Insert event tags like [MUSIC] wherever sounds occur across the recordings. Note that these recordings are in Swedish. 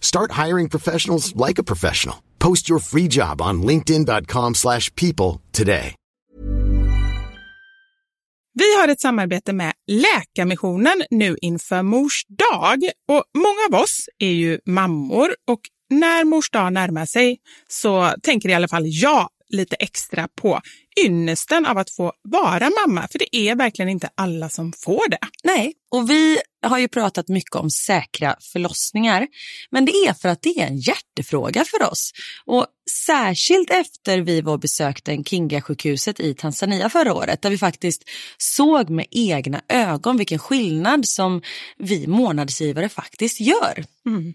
Start hiring professionals like a professional. Post your free job on linkedin.com/people slash people today. Vi har ett samarbete med Läkarmissionen nu inför Mors dag. Och många av oss är ju mammor och när Mors dag närmar sig så tänker i alla fall jag lite extra på ynnesten av att få vara mamma. För det är verkligen inte alla som får det. Nej, och vi har ju pratat mycket om säkra förlossningar. Men det är för att det är en hjärtefråga för oss. Och särskilt efter vi var och besökte Kinga-sjukhuset i Tanzania förra året där vi faktiskt såg med egna ögon vilken skillnad som vi månadsgivare faktiskt gör. Mm.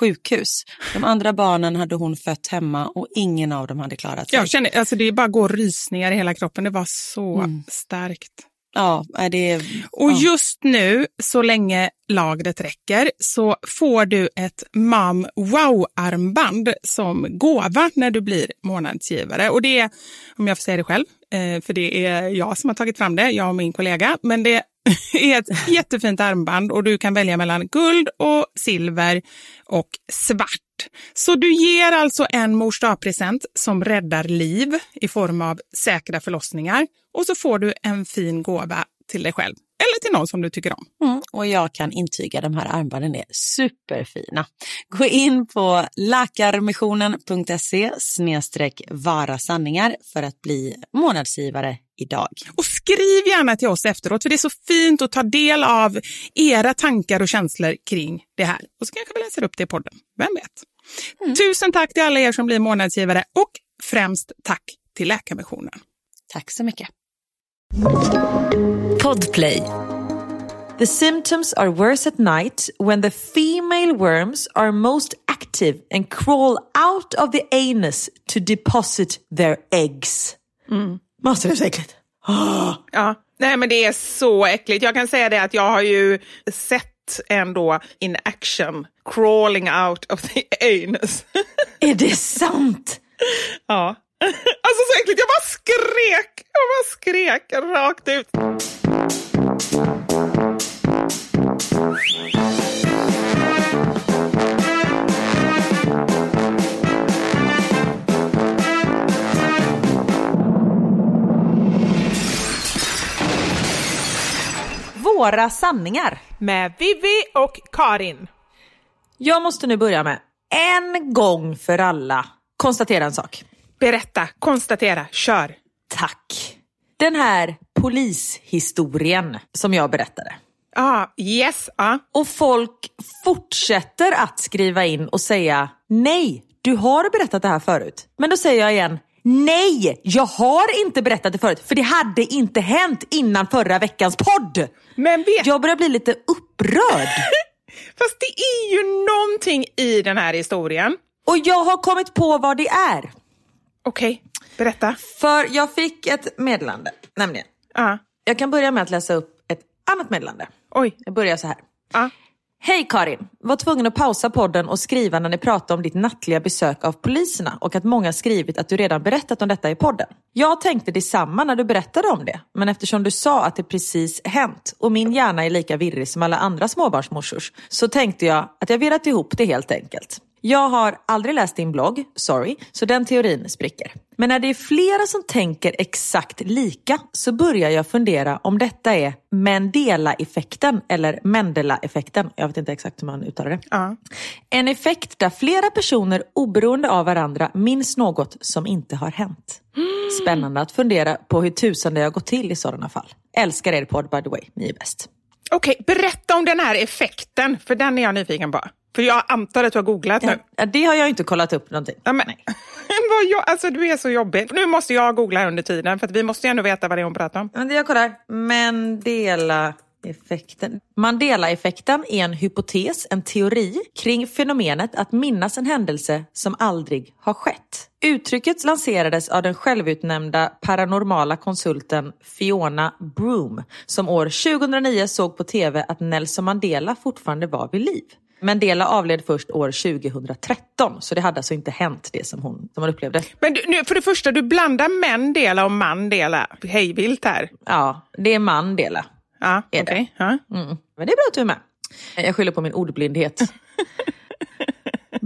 sjukhus. De andra barnen hade hon fött hemma och ingen av dem hade klarat sig. Jag känner, alltså det bara går rysningar i hela kroppen. Det var så Mm. starkt. Ja, är det... Och ja. just nu, så länge lagret räcker, så får du ett Mam Wow-armband som gåva när du blir månadsgivare. Och det är, om jag får säga det själv, eh, för det är jag som har tagit fram det, jag och min kollega, men det är ett jättefint armband och du kan välja mellan guld och silver och svart. Så du ger alltså en mors present som räddar liv i form av säkra förlossningar och så får du en fin gåva till dig själv eller till någon som du tycker om. Mm, och jag kan intyga de här armbanden är superfina. Gå in på Läkarmissionen.se snedstreck vara sanningar för att bli månadsgivare idag. Och skriv gärna till oss efteråt, för det är så fint att ta del av era tankar och känslor kring det här. Och så kanske vi läser upp det i podden, vem vet? Tusen tack till alla er som blir månadsgivare och främst tack till Läkarmissionen. Tack så mycket. Podplay. The symptoms are worse at night when the female worms are most active and crawl out of the anus to deposit their eggs. Måste det vara så äckligt? Ja, nej men det är så äckligt. Jag kan säga det att jag har ju sett ändå in action crawling out of the [LAUGHS] anus. Är det sant? [LAUGHS] ja. Alltså så äckligt, jag bara skrek! Jag bara skrek rakt ut. Några sanningar. Med Vivi och Karin. Jag måste nu börja med, en gång för alla, konstatera en sak. Berätta, konstatera, kör. Tack. Den här polishistorien som jag berättade. Ah, yes, ah. Och folk fortsätter att skriva in och säga nej, du har berättat det här förut. Men då säger jag igen, nej, jag har inte berättat det förut. För det hade inte hänt innan förra veckans podd. Men vet... Jag börjar bli lite upprörd. [LAUGHS] Fast det är ju någonting i den här historien. Och jag har kommit på vad det är. Okej, okay, berätta. För jag fick ett meddelande, nämligen. Uh. Jag kan börja med att läsa upp ett annat meddelande. Oj. Jag börjar så här. Uh. Hej Karin! Var tvungen att pausa podden och skriva när ni pratade om ditt nattliga besök av poliserna och att många skrivit att du redan berättat om detta i podden. Jag tänkte detsamma när du berättade om det, men eftersom du sa att det precis hänt och min hjärna är lika virrig som alla andra småbarnsmorsors så tänkte jag att jag virrat ihop det helt enkelt. Jag har aldrig läst din blogg, sorry, så den teorin spricker. Men när det är flera som tänker exakt lika så börjar jag fundera om detta är Mandela-effekten eller Mendela-effekten. Jag vet inte exakt hur man uttalar det. Uh. En effekt där flera personer oberoende av varandra minns något som inte har hänt. Spännande att fundera på hur tusan det har gått till i sådana fall. Älskar er podd by the way, ni är bäst. Okej, okay, berätta om den här effekten, för den är jag nyfiken på. För jag antar att du har googlat nu. Ja, det har jag inte kollat upp någonting. Ja, men, [LAUGHS] vad jag, alltså, du är så jobbig. Nu måste jag googla under tiden, för vi måste ju ändå veta vad det är hon pratar om. Men jag kollar. Mandela Effekten. Mandela-effekten är en hypotes, en teori kring fenomenet att minnas en händelse som aldrig har skett. Uttrycket lanserades av den självutnämnda paranormala konsulten Fiona Broom som år 2009 såg på tv att Nelson Mandela fortfarande var vid liv. Mandela avled först år 2013, så det hade alltså inte hänt det som hon, som hon upplevde. Men du, nu, för det första, du blandar Mandela och Mandela hejvilt här. Ja, det är Mandela. Ja. Okay. Ja. Mm. Men det är bra att du är med. Jag skyller på min ordblindhet. [LAUGHS]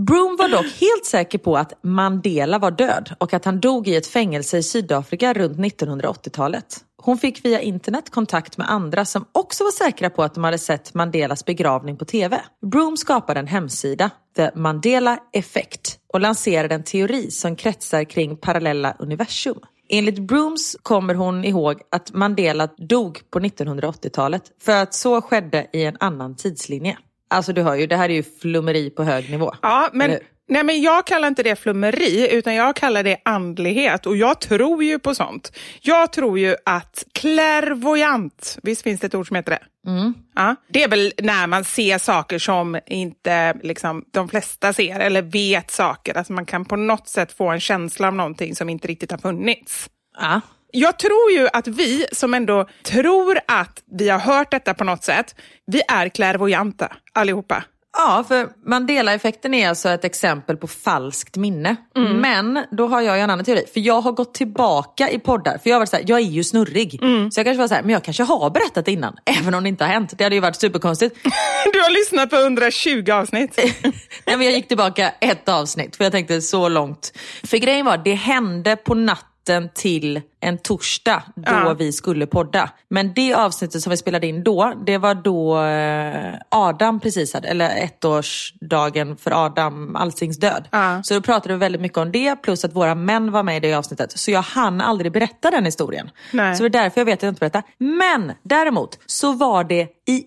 Broom var dock helt säker på att Mandela var död och att han dog i ett fängelse i Sydafrika runt 1980-talet. Hon fick via internet kontakt med andra som också var säkra på att de hade sett Mandelas begravning på TV. Broom skapade en hemsida, The Mandela Effect, och lanserade en teori som kretsar kring parallella universum. Enligt Brooms kommer hon ihåg att Mandela dog på 1980-talet för att så skedde i en annan tidslinje. Alltså du hör ju, det här är ju flummeri på hög nivå. Ja, men, nej, men jag kallar inte det flummeri, utan jag kallar det andlighet. Och jag tror ju på sånt. Jag tror ju att klärvoajant, visst finns det ett ord som heter det? Mm. Ja, det är väl när man ser saker som inte liksom, de flesta ser, eller vet saker. Alltså man kan på något sätt få en känsla av någonting som inte riktigt har funnits. Ja. Jag tror ju att vi som ändå tror att vi har hört detta på något sätt, vi är klärvoajanta allihopa. Ja, för Mandela-effekten är alltså ett exempel på falskt minne. Mm. Men då har jag en annan teori. För jag har gått tillbaka i poddar. För jag har varit så här, jag är ju snurrig. Mm. Så jag kanske var så här, men jag kanske har berättat det innan. [LAUGHS] Även om det inte har hänt. Det hade ju varit superkonstigt. [LAUGHS] du har lyssnat på 120 avsnitt. [LAUGHS] Nej, men jag gick tillbaka ett avsnitt. För jag tänkte så långt. För grejen var, det hände på natten natten till en torsdag då Ja. vi skulle podda. Men det avsnittet som vi spelade in då, det var då eh, Adam precis hade, eller ettårsdagen för Adam Alsings död. Ja. Så då pratade vi väldigt mycket om det, plus att våra män var med i det avsnittet. Så jag hann aldrig berätta den historien. Nej. Så det är därför jag vet att jag inte berättar. Men däremot så var det i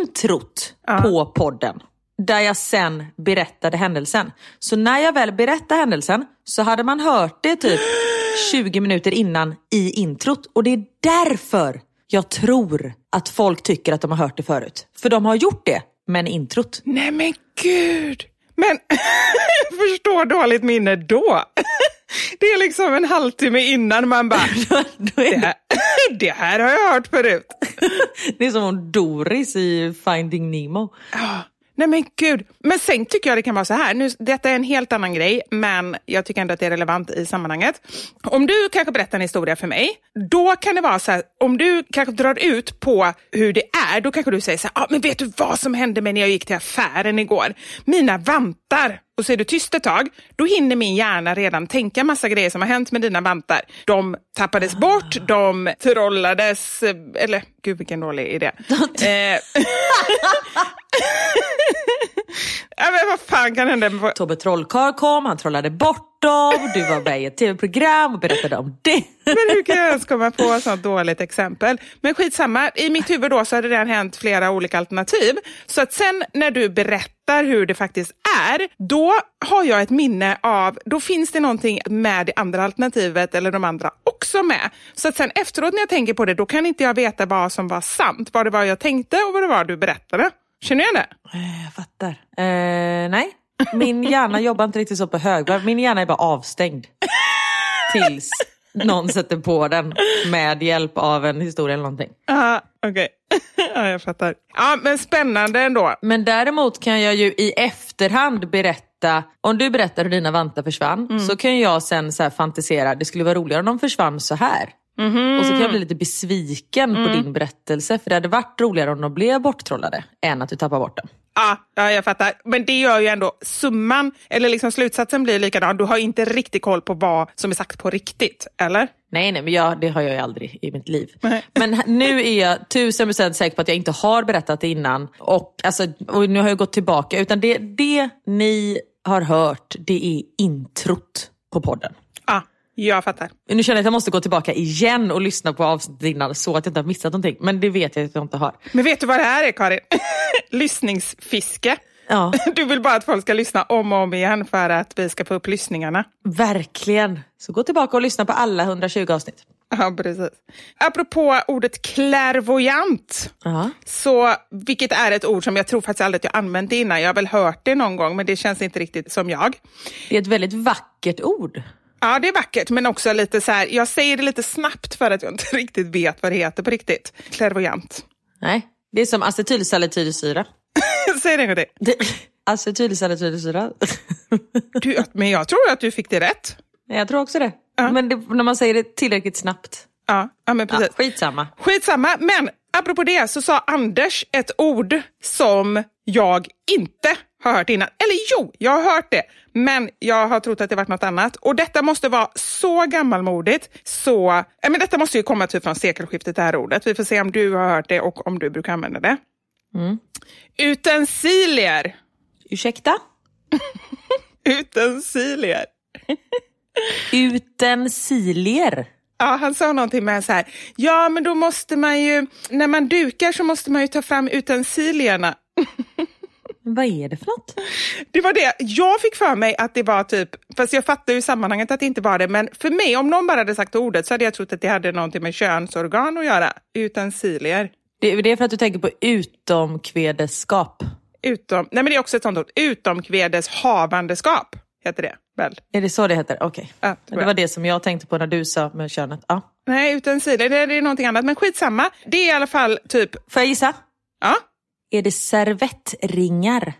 introt på podden där jag sen berättade händelsen. Så när jag väl berättade händelsen så hade man hört det typ [GASPS] [GASPS] [GASPS] 20 minuter innan i introt. Och det är därför jag tror att folk tycker att de har hört det förut. För de har gjort det, men introt. Nej men gud! Men [LAUGHS] förstår dåligt minne då. [LAUGHS] Det är liksom en halvtimme innan man bara, [LAUGHS] det här, det här har jag hört förut. Det är som Doris i Finding Nemo. Nej men gud. Men sen tycker jag det kan vara så här, nu, detta är en helt annan grej, men jag tycker ändå att det är relevant i sammanhanget. Om du kanske berättar en historia för mig, då kan det vara så här, om du kanske drar ut på hur det är, då kanske du säger så här, ah, men vet du vad som hände mig när jag gick till affären igår? Mina vantar och så är du tyst ett tag, då hinner min hjärna redan tänka massa grejer som har hänt med dina vantar. De tappades bort, de trollades, eller gud vilken dålig idé. [LAUGHS] [LAUGHS] [LAUGHS] Ja, men vad fan kan hända? Tobbe Trollkarl kom, han trollade bort dem, du var med i ett tv-program och berättade om det. Men hur kan jag ens komma på ett sånt dåligt exempel? Men skitsamma, i mitt huvud då så har det redan hänt flera olika alternativ. Så att sen när du berättar hur det faktiskt är, då har jag ett minne av, då finns det någonting med det andra alternativet eller de andra också med. Så att sen efteråt när jag tänker på det, då kan inte jag veta vad som var sant, vad det var jag tänkte och vad det var du berättade. Känner jag det? Jag fattar. Eh, nej, min hjärna jobbar inte riktigt så på högvarv. Min hjärna är bara avstängd. Tills någon sätter på den med hjälp av en historia eller någonting. Ja, okej. [LAUGHS] ja, jag fattar. Ja, men spännande ändå. Men däremot kan jag ju i efterhand berätta, om du berättar hur dina vantar försvann, så kan jag sen så fantisera, det skulle vara roligare om de försvann så här. Och så kan jag bli lite besviken på din berättelse, för det hade varit roligare om de blev borttrollade än att du tappar bort dem. Ja, ja, jag fattar. Men det gör ju ändå summan, eller liksom slutsatsen blir likadan. Du har inte riktigt koll på vad som är sagt på riktigt, eller? Nej, nej, men jag, det har jag ju aldrig i mitt liv. Nej. Men nu är jag tusen procent säker på att jag inte har berättat det innan. Och, alltså, och nu har jag gått tillbaka. Utan det, det ni har hört, det är introt på podden. Ja, jag fattar. Nu känner jag att jag måste gå tillbaka igen och lyssna på avsnittet innan så att jag inte har missat någonting. Men det vet jag att jag inte har. Men vet du vad det här är, Karin? [LAUGHS] Lyssningsfiske. Ja, [LAUGHS] Du vill bara att folk ska lyssna om och om igen för att vi ska få upp lyssningarna. verkligen. Så gå tillbaka och lyssna på alla 120 avsnitt. Ja, precis. Apropå ordet clairvoyant, Ja. så, vilket är ett ord som jag tror faktiskt aldrig att jag använt det innan. Jag har väl hört det någon gång, men det känns inte riktigt som jag. Det är ett väldigt vackert ord. Ja, det är vackert, men också lite så här, jag säger det lite snabbt för att jag inte [LAUGHS] riktigt vet vad det heter på riktigt. Clairvoyant. Nej, det är som acetylsalicylsyra. [LAUGHS] Säg det en gång till. Det- [LAUGHS] Acetylsalicylsyra. Du, men jag tror att du fick det rätt. Jag tror också det. Men det, när man säger det tillräckligt snabbt. Ja, ja men Ja, precis. skitsamma. Skitsamma, men apropå det så sa Anders ett ord som jag inte har hört innan. Eller jo, jag har hört det, men jag har trott att det varit något annat. Och detta måste vara så gammalmodigt, så... Men detta måste ju komma typ från sekelskiftet, det här ordet. Vi får se om du har hört det och om du brukar använda det. Utensilier. Ursäkta? [LAUGHS] Utensilier. Utensilier. Ja, han sa någonting med så här, ja men då måste man ju, när man dukar så måste man ju ta fram utensilierna. Men Vad är det för något? Det var det. Jag fick för mig att det var typ, fast jag fattar ju sammanhanget att det inte var det, men för mig, om någon bara hade sagt ordet så hade jag trott att det hade någonting med könsorgan att göra. Utensilier. Det, det är för att du tänker på utomkvedesskap. Utom, nej men det är också ett sånt ord. Utomkvedes havandeskap heter det väl? Är det så det heter? Okej. Ja, det var det som jag tänkte på när du sa med könet. Ja. Nej, utensilier, det är någonting annat. Men skitsamma. Det är i alla fall typ, Får jag gissa? ja. Är det servettringar?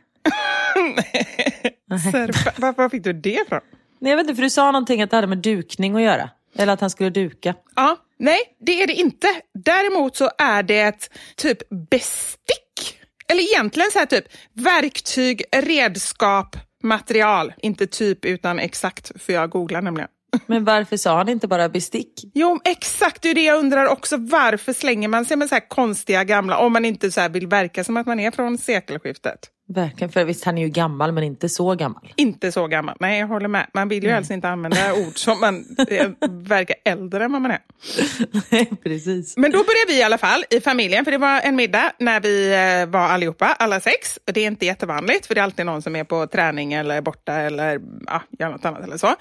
[LAUGHS] Serv- var, var fick du det ifrån? Nej, jag vet inte, för du sa någonting att det hade med dukning att göra. Eller att han skulle duka. Ja, nej, det är det inte. Däremot så är det ett typ bestick. Eller egentligen så här typ verktyg, redskap, material. Inte typ utan exakt, för jag googlar nämligen. Men varför sa han inte bara bestick? Jo, exakt. Det är det jag undrar också. Varför slänger man sig med så här konstiga gamla, om man inte så här vill verka som att man är från sekelskiftet? Verkligen, för visst han är ju gammal men inte så gammal. Inte så gammal. Nej, jag håller med. Man vill ju helst inte använda ord som man eh, verkar äldre än vad man är. [LAUGHS] Nej, precis. Men då började vi i alla fall i familjen, för det var en middag när vi eh, var allihopa, alla sex. Och Det är inte jättevanligt, för det är alltid någon som är på träning eller borta eller ja, gör något annat eller så.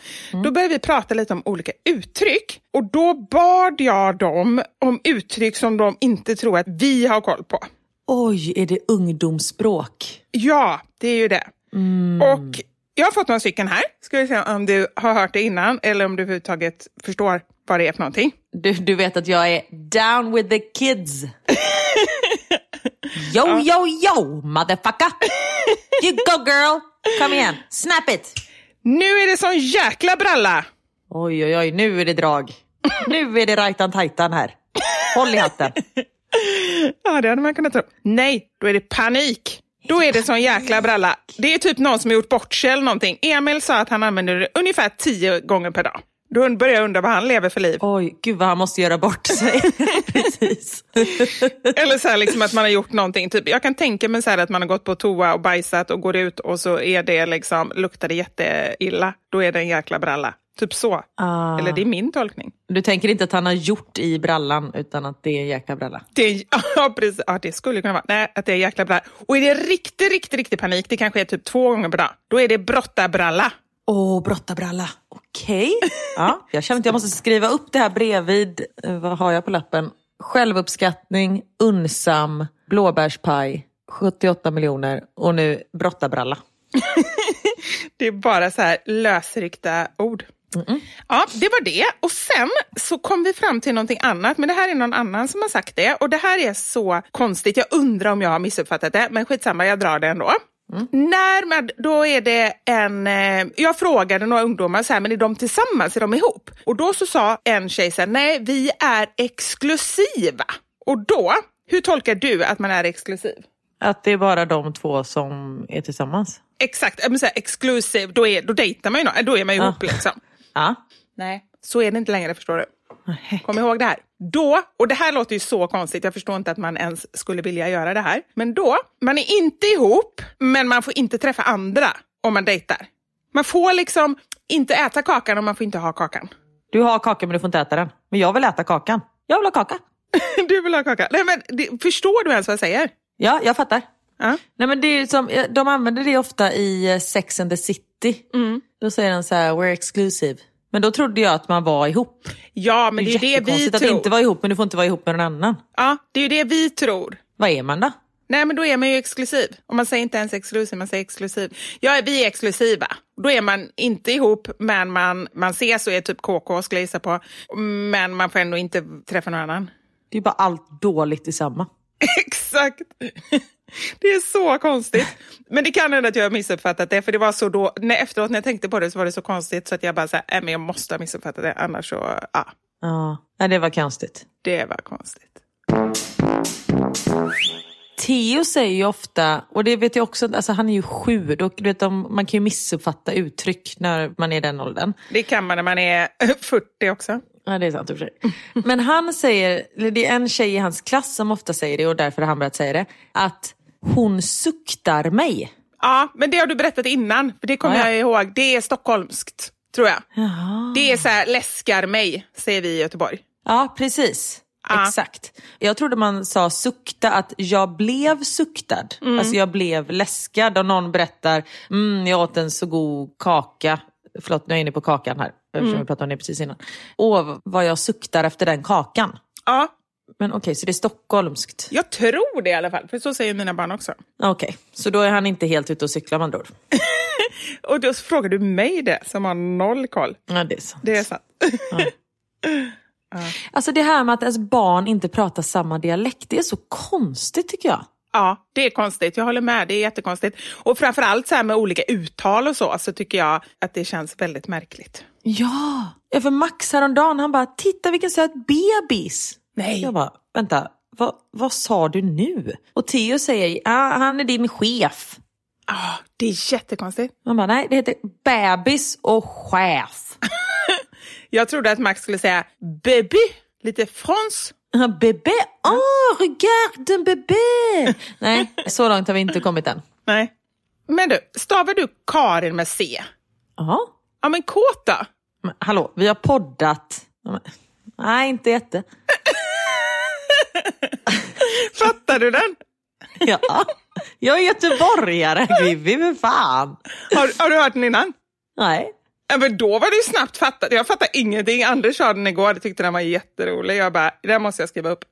Då började vi prata lite om olika uttryck. Och då bad jag dem om uttryck som de inte tror att vi har koll på. Oj, är det ungdomsspråk? Ja, det är ju det. Och jag har fått några stycken här. Ska vi se om du har hört det innan eller om du överhuvudtaget förstår vad det är för någonting. Du, du vet att jag är down with the kids. [LAUGHS] Yo, yo, yo, motherfucker! You go girl! Kom igen, snap it! Nu är det sån jäkla bralla! Oj, oj, oj, nu är det drag. Nu är det rajtan tajtan här. Håll i hatten. [LAUGHS] Ja, det hade man kunnat tro. Nej, då är det panik. Då är det sån jäkla bralla. Det är typ någon som har gjort bort sig eller någonting. Emil sa att han använder det ungefär tio gånger per dag. Då börjar jag undra vad han lever för liv. Oj, gud vad han måste göra bort sig. [LAUGHS] Precis. Eller så här liksom att man har gjort någonting. Typ, jag kan tänka mig så här att man har gått på toa och bajsat och går ut och så är det liksom, luktar det jätteilla. Då är det en jäkla bralla. Typ så. Ah. Eller det är min tolkning. Du tänker inte att han har gjort i brallan utan att det är en jäkla bralla? Det, är, [LAUGHS] ja, precis. Ja, det skulle kunna vara. Nej, att det är en jäkla bralla. Och är det riktigt, riktigt, riktigt panik, det kanske är typ två gånger per dag, då är det brottabralla. Åh, oh, brottabralla. Okej. Okay. Ja, jag känner att jag måste skriva upp det här bredvid, eh, vad har jag på lappen? Självuppskattning, unsam, blåbärspaj, 78 miljoner och nu brottabralla. [LAUGHS] det är bara så här lösryckta ord. Mm-mm. Ja, det var det. Och sen så kom vi fram till någonting annat, men det här är någon annan som har sagt det. Och det här är så konstigt, jag undrar om jag har missuppfattat det, men skitsamma, jag drar det ändå. Mm. När man, då är det en, eh, jag frågade några ungdomar så här, men är de tillsammans, är de ihop? Och då så sa en tjej så här, nej vi är exklusiva. Och då, hur tolkar du att man är exklusiv? Att det är bara de två som är tillsammans? Exakt, men så här, exclusive, då, är, då dejtar man ju någon, då är man ju ja. ihop liksom. Ja. Nej, så är det inte längre förstår du. Kom ihåg det här. Då, och det här låter ju så konstigt, jag förstår inte att man ens skulle vilja göra det här. Men då, man är inte ihop, men man får inte träffa andra om man dejtar. Man får liksom inte äta kakan och man får inte ha kakan. Du har kakan men du får inte äta den. Men jag vill äta kakan. Jag vill ha kaka. [LAUGHS] du vill ha kaka. Nej, men, det, förstår du ens vad jag säger? Ja, jag fattar. Ja. Nej, men det är som, de använder det ofta i eh, Sex and the City. Mm. Då säger de så här, we're exclusive. Men då trodde jag att man var ihop. Ja, men det är, det är det vi tror. att inte vara ihop, men du får inte vara ihop med någon annan. Ja, det är ju det vi tror. Vad är man då? Nej, men då är man ju exklusiv. Och man säger inte ens exklusiv, man säger exklusiv. Ja, vi är exklusiva. Då är man inte ihop, men man, man ses och är typ KK, skulle jag gissa på. Men man får ändå inte träffa någon annan. Det är bara allt dåligt i samma. [LAUGHS] Exakt. Det är så konstigt. Men det kan hända att jag har missuppfattat det, för det var så då, när, efteråt när jag tänkte på det så var det så konstigt så att jag bara så här, äh, men jag måste ha missuppfattat det, annars så, ja. Ja, det var konstigt. Det var konstigt. Theo säger ju ofta, och det vet jag också, alltså han är ju sju, då, du vet, man kan ju missuppfatta uttryck när man är i den åldern. Det kan man när man är [LAUGHS] 40 också. Ja, det är sant i och för sig. Men han säger, det är en tjej i hans klass som ofta säger det och därför har han börjat säga det, att hon suktar mig. Ja, men det har du berättat innan, för det kommer ja, ja. jag ihåg. Det är stockholmskt, tror jag. Jaha. Det är så här, läskar mig, säger vi i Göteborg. Ja, precis. Ja. Exakt. Jag trodde man sa sukta, att jag blev suktad. Mm. Alltså jag blev läskad och någon berättar, mm, jag åt en så god kaka. Förlåt, nu är jag inne på kakan här, eftersom mm. vi pratade om det precis innan. Åh, vad jag suktar efter den kakan. Ja, men okej, okay, så det är stockholmskt? Jag tror det i alla fall, för så säger mina barn också. Okej, okay, så då är han inte helt ute och cyklar man då? [LAUGHS] och då frågar du mig det, som har noll koll. Ja, det är sant. Det är sant. ja. [LAUGHS] Alltså det här med att ens barn inte pratar samma dialekt, det är så konstigt tycker jag. Ja, det är konstigt. Jag håller med. Det är jättekonstigt. Och framförallt så här med olika uttal och så, så tycker jag att det känns väldigt märkligt. Ja, för Max häromdagen, han bara, titta vilken söt bebis. Nej. Jag bara, vänta, vad, vad sa du nu? Och Theo säger, ah, han är din chef. Ah, det är jättekonstigt. Man bara, nej, det heter bebis och chef. [LAUGHS] jag trodde att Max skulle säga baby, lite frans. Ah, bébé, oh, regarde en bébé! nej, så långt har vi inte kommit än. Nej. Men du, stavar du Karin med C? Ja. Ja, men kåt då? Men, hallå, vi har poddat. Nej, inte jätte. [LAUGHS] Fattar du den? Ja, jag är göteborgare Vivi, för fan. Har, har du hört den innan? Nej. Ja, men då var det ju snabbt fattat. Jag fattar ingenting. Anders sa den igår och tyckte den var jätterolig. Jag bara, den måste jag skriva upp.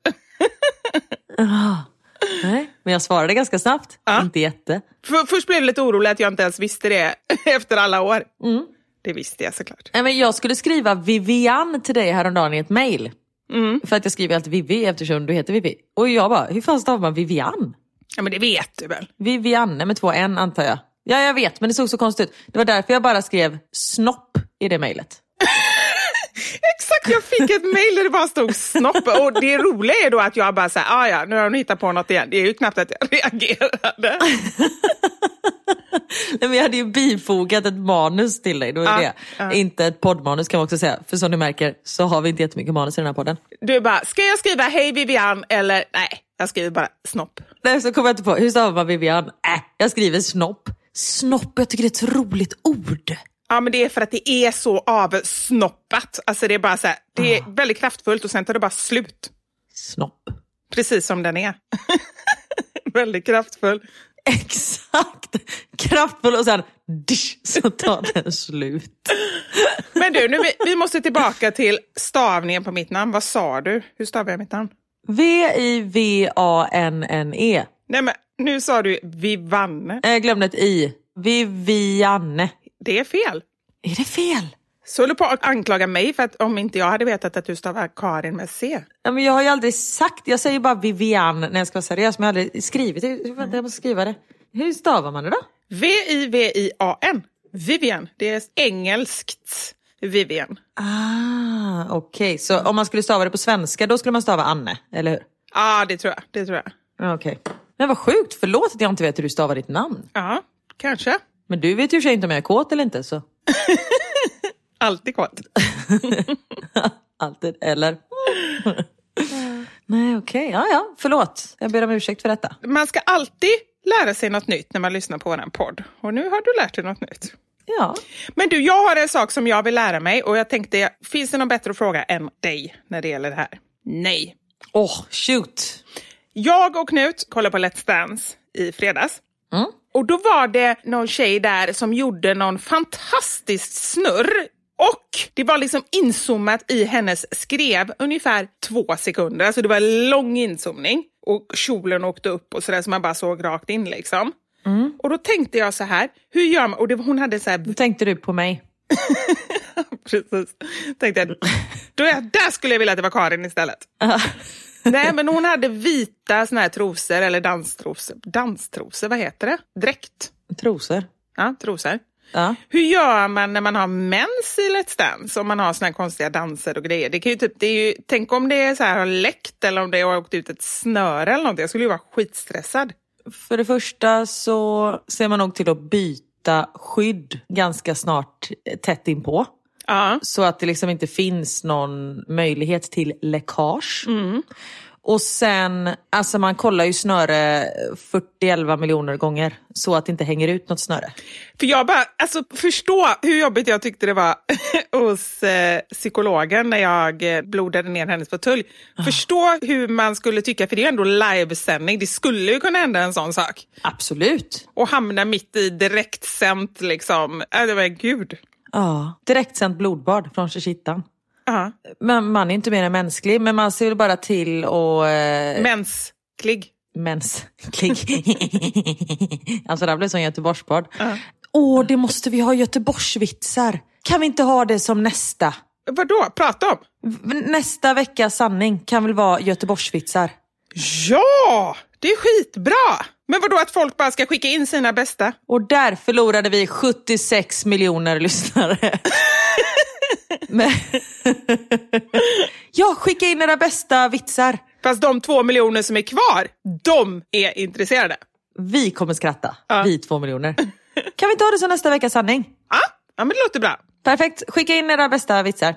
oh, [LAUGHS] nej, men jag svarade ganska snabbt. Ja. Inte jätte. För, först blev jag lite orolig att jag inte ens visste det [LAUGHS] efter alla år. Mm. Det visste jag såklart. Nej, men jag skulle skriva Vivian till dig häromdagen i ett mail. Mm. För att jag skriver alltid Vivi eftersom du heter Vivi. Och jag bara, hur fan stavar man Vivian? Ja, men det vet du väl? Vivianne med två N antar jag. Ja, jag vet, men det såg så konstigt ut. Det var därför jag bara skrev snopp i det mejlet. [LAUGHS] Exakt, jag fick ett mejl där det bara stod snopp. Och det roliga är då att jag bara säger, ah, ja, nu har hon hittat på något igen. Det är ju knappt att jag [LAUGHS] reagerade. [LAUGHS] Nej, men jag hade ju bifogat ett manus till dig. Då är Ja, det. ja. Inte ett poddmanus kan man också säga. För som ni märker så har vi inte jättemycket manus i den här podden. Du bara, ska jag skriva hej Vivian eller nej, jag skriver bara snopp. Nej, så kommer jag inte på. Hur stavar man Vivian? Äh, jag skriver snopp. Snopp, jag tycker det är ett roligt ord. Ja, men det är för att det är så avsnoppat. Alltså det är bara så här, det är väldigt kraftfullt och sen tar det bara slut. Snopp. Precis som den är. [LAUGHS] väldigt kraftfull. Exakt! Kraftfull och sen dish, så tar den [LAUGHS] slut. Men du, nu, vi, vi måste tillbaka till stavningen på mitt namn. Vad sa du? Hur stavar jag mitt namn? V-I-V-A-N-N-E. Nej, men nu sa du Vivanne. Jag glömde ett i. Vivianne. Det är fel. Är det fel? Så håller på att anklaga mig för att om inte jag hade vetat att du stavar Karin med C. Ja, men jag har ju aldrig sagt, jag säger bara Vivian när jag ska vara seriös, men jag har aldrig skrivit det. Vänta, Jag måste skriva det. Hur stavar man det då? V-I-V-I-A-N. Vivian. Det är engelskt Vivian. Ah, okej. Så om man skulle stava det på svenska, då skulle man stava Anne, eller hur? Ja, det tror jag. Det tror jag. Ja, Okej. Men vad sjukt, förlåt att jag inte vet hur du stavar ditt namn. Ja, kanske. Men du vet ju sig inte om jag är kåt eller inte, så [LAUGHS] Alltid kåt. [LAUGHS] alltid, eller? Nej, okej. Ja, ja, förlåt. Jag ber om ursäkt för detta. Man ska alltid lära sig något nytt när man lyssnar på vår podd. Och nu har du lärt dig något nytt. Ja. Men du, jag har en sak som jag vill lära mig och jag tänkte, finns det någon bättre fråga än dig när det gäller det här? Nej. Åh, oh, shoot. Jag och Knut kollade på Let's Dance i fredags. Mm. Och då var det någon tjej där som gjorde någon fantastisk snurr. Och det var liksom inzoomat i hennes skrev ungefär två sekunder. Alltså det var en lång inzoomning. Och kjolen åkte upp och sådär så man bara såg rakt in liksom. Och då tänkte jag så här, hur gör man? Och det, hon hade så här Då tänkte du på mig. [LAUGHS] Precis. Tänkte jag, då är, där skulle jag vilja att det var Karin istället. [LAUGHS] Nej, men hon hade vita såna här trosor, eller danstrosor. Danstrosor, vad heter det? Dräkt. Trosor. Ja, trosor. Ja. Hur gör man när man har mens i Let's Dance? Om man har såna här konstiga danser och grejer. Det kan ju typ, det är ju, tänk om det är så här, har läckt eller om det har åkt ut ett snöre eller något. Jag skulle ju vara skitstressad. För det första så ser man nog till att byta skydd ganska snart eh, tätt inpå. Ja. Så att det liksom inte finns någon möjlighet till läckage. Och sen, alltså man kollar ju snöre 40-11 miljoner gånger så att det inte hänger ut något snöre. För jag bara, alltså förstå hur jobbigt jag tyckte det var [LAUGHS] hos eh, psykologen när jag eh, blodade ner hennes fåtölj. Förstå hur man skulle tycka, för det är ju ändå livesändning, det skulle ju kunna hända en sån sak. Absolut. Och hamna mitt i direktsänt liksom. Äh, det var gud. Ja, direktsänt blodbad från Chichitan. Ja. Men man är inte mer än mänsklig, men man ser väl bara till och... Eh, Mänsklig. mänsklig. [LAUGHS] alltså det här blev som Göteborgsbad. Åh, det måste vi ha Göteborgsvitsar. Kan vi inte ha det som nästa? Vadå? Prata om? Nästa veckas sanning kan väl vara Göteborgsvitsar? Ja, det är skitbra! Men vadå att folk bara ska skicka in sina bästa? Och där förlorade vi 76 miljoner lyssnare. [LAUGHS] Men... ja, skicka in era bästa vitsar. Fast de två miljoner som är kvar, de är intresserade. Vi kommer skratta. Ja. Vi två miljoner. Kan vi ha det som nästa veckas sanning? Ja, ja men det låter bra. Perfekt, skicka in era bästa vitsar.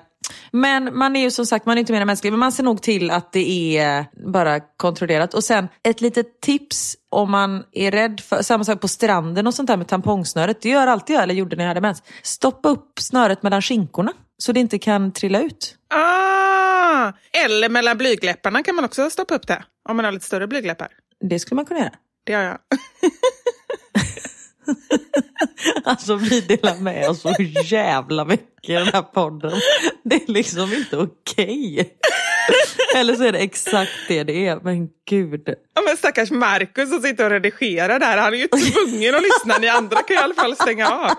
Men man är ju som sagt man är inte mer än mänsklig, men man ser nog till att det är bara kontrollerat. Och sen ett litet tips om man är rädd för, samma sak på stranden och sånt där med tampongsnöret. Det gör alltid jag, eller gjorde när jag hade mens. Stoppa upp snöret mellan skinkorna så det inte kan trilla ut. Ah, eller mellan blygläpparna kan man också stoppa upp det. Om man har lite större blygläppar. Det skulle man kunna göra. Det har jag. [LAUGHS] [LAUGHS] Alltså vi delar med oss så jävla mycket i den här podden. Det är liksom inte okej. [LAUGHS] Eller så är det exakt det det är. Men gud. Ja, men stackars Markus som sitter och redigerar där. Han är ju tvungen att lyssna. Ni andra kan i alla fall stänga av.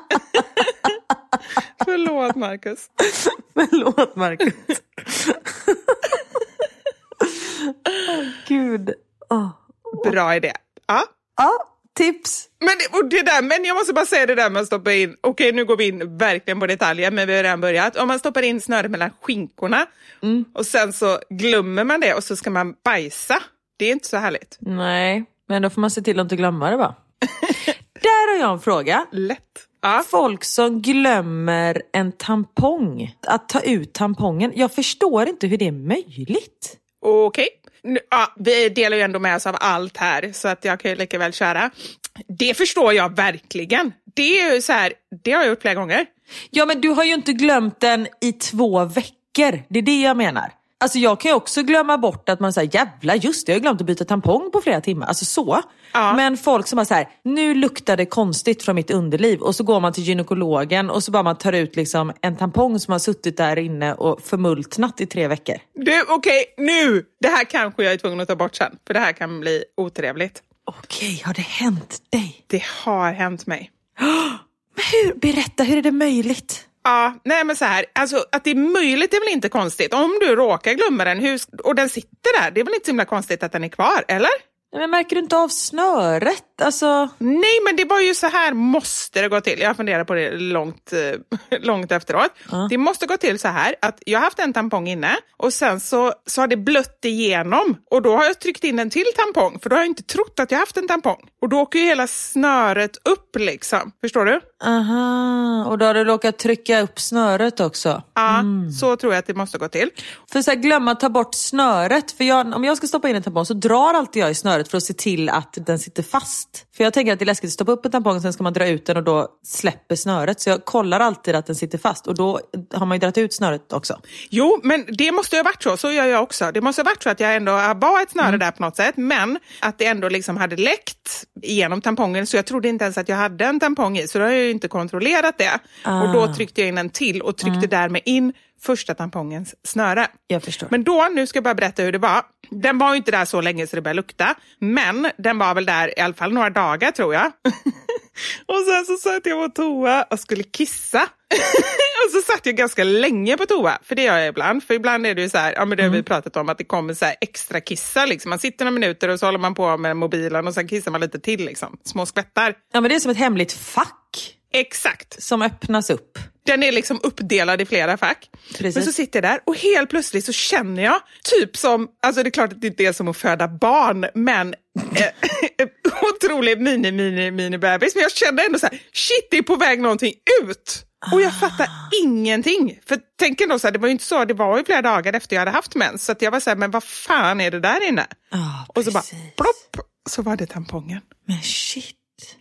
Förlåt Markus. [LAUGHS] Förlåt Marcus. Åh gud. Åh. Bra idé. Ja. Ja, tips. Men, och det där, men jag måste bara säga det där med att stoppa in, okej nu går vi in verkligen på detaljer, men vi har redan börjat. Om man stoppar in snöret mellan skinkorna och sen så glömmer man det och så ska man bajsa. Det är inte så härligt. Nej, men då får man se till att inte glömma det va? [LAUGHS] Där har jag en fråga. Lätt. Ja. Folk som glömmer en tampong, att ta ut tampongen. Jag förstår inte hur det är möjligt. Okej. Nu- Ja, vi delar ju ändå med oss av allt här, så att jag kan ju lika väl köra. Det förstår jag verkligen. Det är ju så här, det har jag gjort flera gånger. Ja men du har ju inte glömt den i två veckor. Det är det jag menar. Alltså jag kan ju också glömma bort att man säger jävla just det, jag har glömt att byta tampong på flera timmar. Alltså så. Ja. Men folk som bara så här, nu luktar det konstigt från mitt underliv och så går man till gynekologen och så bara man tar ut liksom en tampong som har suttit där inne och förmultnat i tre veckor. Du, okej, nu! Det här kanske jag är tvungen att ta bort sen, för det här kan bli otrevligt. Okej, har det hänt dig? Det har hänt mig. [GASPS] Men hur, berätta, hur är det möjligt? Ja, nej men så här, alltså att det är möjligt är väl inte konstigt. Om du råkar glömma den hur, och den sitter där, det är väl inte så himla konstigt att den är kvar, eller? Nej, Men märker du inte av snöret? Alltså... Nej, men det var ju så här måste det gå till. Jag funderar på det långt, eh, [LAUGHS] långt efteråt. Det måste gå till så här att jag har haft en tampong inne och sen så, så har det blött igenom och då har jag tryckt in en till tampong för då har jag inte trott att jag haft en tampong. Och då åker ju hela snöret upp liksom. Förstår du? Aha, och då har du råkat trycka upp snöret också. Ja, så tror jag att det måste gå till. För så här, glömma att ta bort snöret. För jag, om jag ska stoppa in en tampong så drar alltid jag i snöret för att se till att den sitter fast. För jag tänker att det är läskigt att stoppa upp en tampong och sen ska man dra ut den och då släpper snöret. Så jag kollar alltid att den sitter fast och då har man ju dragit ut snöret också. Jo, men det måste ju ha varit så. Så gör jag också. Det måste ha varit så att jag ändå var ett snöre där på något sätt, men att det ändå liksom hade läckt igenom tampongen, så jag trodde inte ens att jag hade en tampong i, så då har jag ju inte kontrollerat det. Och då tryckte jag in en till och tryckte därmed in första tampongens snöre. Jag förstår. Men då, nu ska jag bara berätta hur det var. Den var ju inte där så länge så det började lukta, men den var väl där i alla fall några dagar tror jag. [LAUGHS] och sen så satt jag på toa och skulle kissa. [LAUGHS] och så satt jag ganska länge på toa, för det gör jag ibland. För ibland är det ju så här, ja men det har vi pratat om, att det kommer så här extra kissar. Liksom. Man sitter några minuter och så håller man på med mobilen och sen kissar man lite till, liksom. små skvättar. Ja men det är som ett hemligt fack Exakt. som öppnas upp. Den är liksom uppdelad i flera fack. Precis. Men så sitter jag där och helt plötsligt så känner jag, typ som, alltså det är klart att det inte är som att föda barn, men eh, [LAUGHS] otrolig mini, mini, mini bebis. Men jag kände ändå så här, shit det är på väg någonting ut. Och jag fattar ingenting. För tänk ändå så här, det var ju inte så, det var ju flera dagar efter jag hade haft mens. Så jag var så här, men vad fan är det där inne? Ja, och så bara plopp, så var det tampongen. Men shit.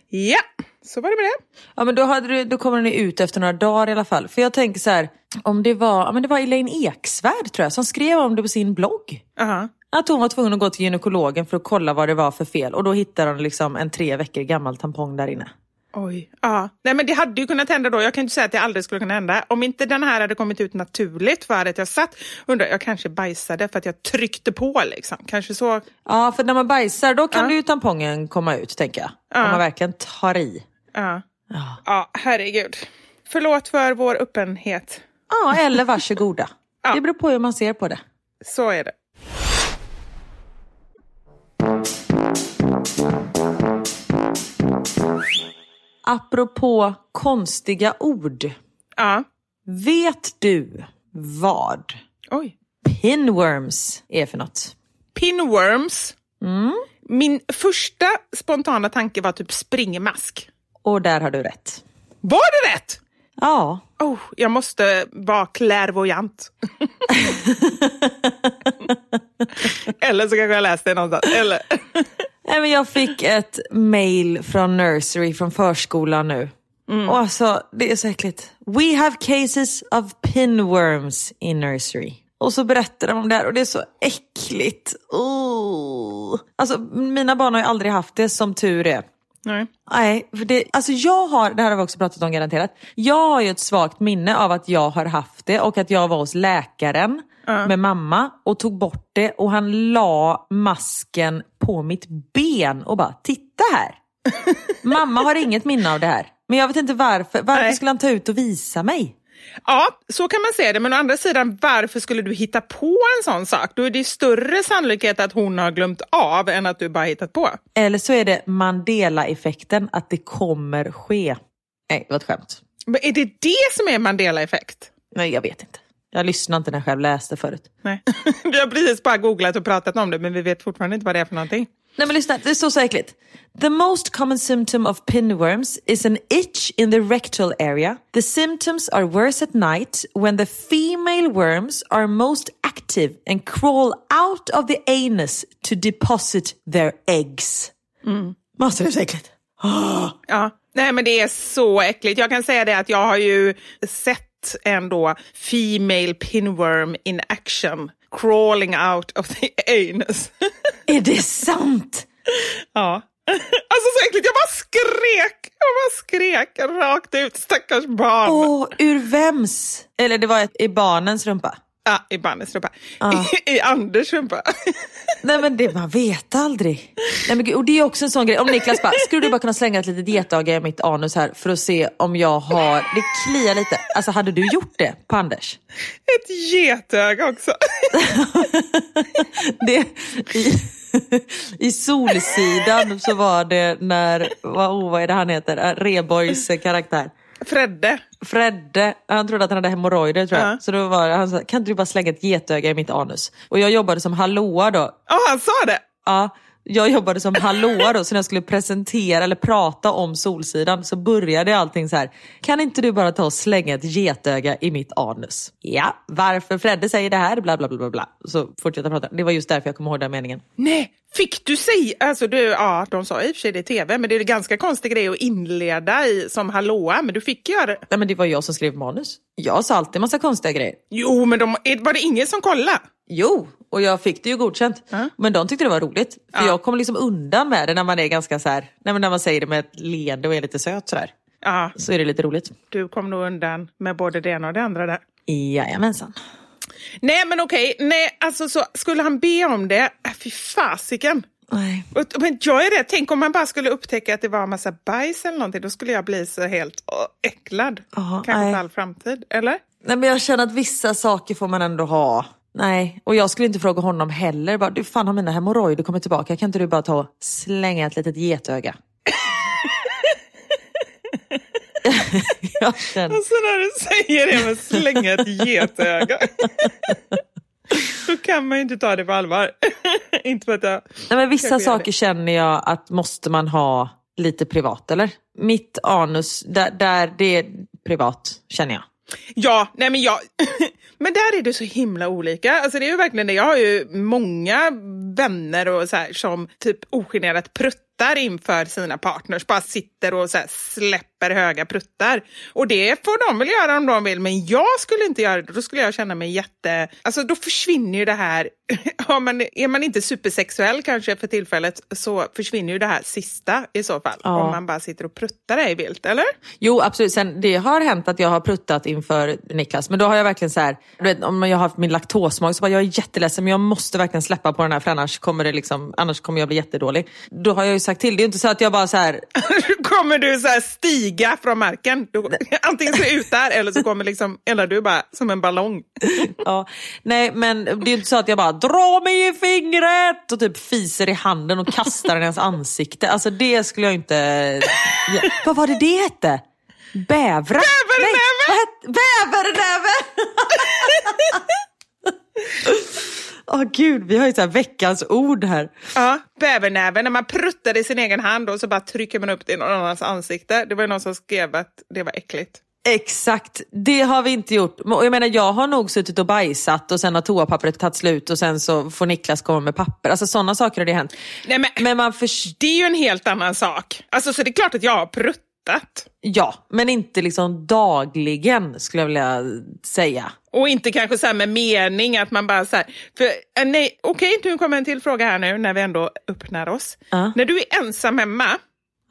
Ja, så var det med det. Ja men då, hade du, då kommer den ut efter några dagar i alla fall. För jag tänker så här, om det var, ja, men det var Elaine Eksvärd tror jag som skrev om det på sin blogg. Aha. Att hon var tvungen att gå till gynekologen för att kolla vad det var för fel och då hittade hon liksom en tre veckor gammal tampong där inne. Oj. Ja. Nej, men det hade ju kunnat hända då. Jag kan inte säga att det aldrig skulle kunna hända. Om inte den här hade kommit ut naturligt för att jag satt undrar, jag kanske bajsade för att jag tryckte på liksom. Kanske så. Ja för när man bajsar då kan Ja. ju tampongen komma ut tänker jag. Ja. Om man verkligen tar i. Ja. Ja. ja, herregud. Förlåt för vår öppenhet. Ja eller varsågoda. Ja. Det beror på hur man ser på det. Så är det. Apropå konstiga ord. Ja. Vet du vad Oj. pinworms är för något? Pinworms. Min första spontana tanke var typ springmask. Och där har du rätt. Var det rätt? Ja, Oh, jag måste vara clairvoyant. [LAUGHS] Eller så kanske jag läste det någonstans. Eller... Nej, men jag fick ett mail från nursery, från förskolan nu. Och alltså, det är så äckligt. We have cases of pinworms in nursery. Och så berättar de om det här och det är så äckligt. Oh. Alltså, mina barn har ju aldrig haft det, som tur är. Nej. Nej, för det, alltså jag har, det här har vi också pratat om garanterat. Jag har ju ett svagt minne av att jag har haft det och att jag var hos läkaren med mamma och tog bort det och han la masken på mitt ben och bara, titta här. [LAUGHS] mamma har inget minne av det här. Men jag vet inte varför. Varför Nej. skulle han ta ut och visa mig? Ja, så kan man säga det. Men å andra sidan, varför skulle du hitta på en sån sak? Då är det större sannolikhet att hon har glömt av än att du bara hittat på. Eller så är det Mandela-effekten, att det kommer ske. Nej, det var ett skämt. Men är det det som är Mandela-effekt? Nej, jag vet inte. Jag lyssnade inte när jag själv läste förut. Nej. [LAUGHS] Vi har precis bara googlat och pratat om det, men vi vet fortfarande inte vad det är för någonting. Nej men lyssna, det står så äckligt. The most common symptom of pinworms is an itch in the rectal area. The symptoms are worse at night when the female worms are most active and crawl out of the anus to deposit their eggs. Mm. Det är så äckligt. Ja, nej men det är så äckligt. Jag kan säga det att jag har ju sett en då female pinworm in action crawling out of the [LAUGHS] anus. Är det sant? [LAUGHS] ja. Alltså så äckligt, jag bara skrek! Jag bara skrek rakt ut, stackars barn. Åh, ur vems? Eller det var ett, i barnens rumpa? Ja, i barnens rumpa. Ja. I, I Anders rumpa. [LAUGHS] Nej men det, man vet aldrig. Nej, men, och det är också en sån grej, om Niklas bara, skulle du bara kunna slänga ett litet getöga i mitt anus här för att se om jag har, det kliar lite. Alltså hade du gjort det på Anders? Ett getöga också. [LAUGHS] det, i, I Solsidan så var det när, oh, vad är det han heter, Reborgs karaktär. Fredde. Fredde, han trodde att han hade hemorrojder tror jag. Uh. Så då var han sa, kan inte du bara slänga ett getöga i mitt anus? Och jag jobbade som hallåa då. Ja, oh, han sa det? Ja, jag jobbade som hallåa då, så när jag skulle presentera eller prata om Solsidan så började allting så här. Kan inte du bara ta och slänga ett getöga i mitt anus? Ja, varför Fredde säger det här, bla bla bla bla. Så fortsätta prata. Det var just därför jag kom ihåg den meningen. Nej, fick du säga, alltså du, ja de sa i och för sig det i tv, men det är en ganska konstig grej att inleda i som hallåa, men du fick göra det. Nej men det var jag som skrev manus. Jag sa alltid massa konstiga grejer. Jo, men de, var det ingen som kollade? Jo, och jag fick det ju godkänt. Mm. Men de tyckte det var roligt. För ja. jag kommer liksom undan med det när man är ganska så här, när man säger det med ett leende och är lite söt sådär. Ja. Så är det lite roligt. Du kom nog undan med både det ena och det andra där. Jajamensan. Nej men okej, nej alltså så skulle han be om det, äh, fy fasiken. Nej. Men jag är rädd, tänk om man bara skulle upptäcka att det var en massa bajs eller någonting, då skulle jag bli så helt åh, äcklad. Oh, Kanske för all framtid, eller? Nej men jag känner att vissa saker får man ändå ha. Nej, och jag skulle inte fråga honom heller. Bara, du fan har mina hemorrojder kommit tillbaka? Kan inte du bara ta och slänga ett litet getöga? Jag känner... Alltså när du säger det med slänga ett getöga. [LAUGHS] Då kan man ju inte ta det på allvar. [LAUGHS] inte för jag... Nej, men vissa saker känner jag att måste man ha lite privat, eller? Mitt anus, där, där det är privat, känner jag. Ja, nej men jag... [LAUGHS] men där är det så himla olika. Alltså det är ju verkligen det. Jag har ju många vänner och så här, som typ ogenerat pruttar inför sina partners. Bara sitter och så här, släpper höga pruttar. Och det får de väl göra om de vill, men jag skulle inte göra det. Då skulle jag känna mig jätte... Alltså då försvinner ju det här... [LAUGHS] ja, man, är man inte supersexuell kanske för tillfället så försvinner ju det här sista i så fall. Ja. Om man bara sitter och pruttar i vilt, eller? Jo, absolut. Sen, det har hänt att jag har pruttat inför Niklas, men då har jag verkligen så här... Vet, om jag har haft min laktosmag så bara, jag är jätteledsen men jag måste verkligen släppa på den här för annars kommer, det liksom, annars kommer jag bli jättedålig. Då har jag ju sagt till. Det är inte så att jag bara så här... [LAUGHS] kommer du så här stiga från marken? Du, [LAUGHS] antingen så ut där eller så kommer liksom, eller du bara som en ballong. [LAUGHS] ja, nej men det är inte så att jag bara dra mig i fingret och typ fiser i handen och kastar den i hans ansikte. Alltså det skulle jag inte... Ja. Vad var det det hette? Bävra? Bävernäve! Bävernäve! Åh oh, gud, vi har ju så här veckans ord här. Ja, bävernäve. När man pruttar i sin egen hand och så bara trycker man upp det i någon annans ansikte. Det var ju någon som skrev att det var äckligt. Exakt, det har vi inte gjort. Jag menar jag har nog suttit och bajsat och sen har toapappret tagit slut och sen så får Niklas komma med papper. Alltså sådana saker har det hänt. Nej, men, men man för... Det är ju en helt annan sak. Alltså så det är klart att jag har pruttat Ja, men inte liksom dagligen skulle jag vilja säga. Och inte kanske så med mening att man bara så här, för, äh, nej, okej, okay, nu kommer en till fråga här nu när vi ändå öppnar oss. Uh. När du är ensam hemma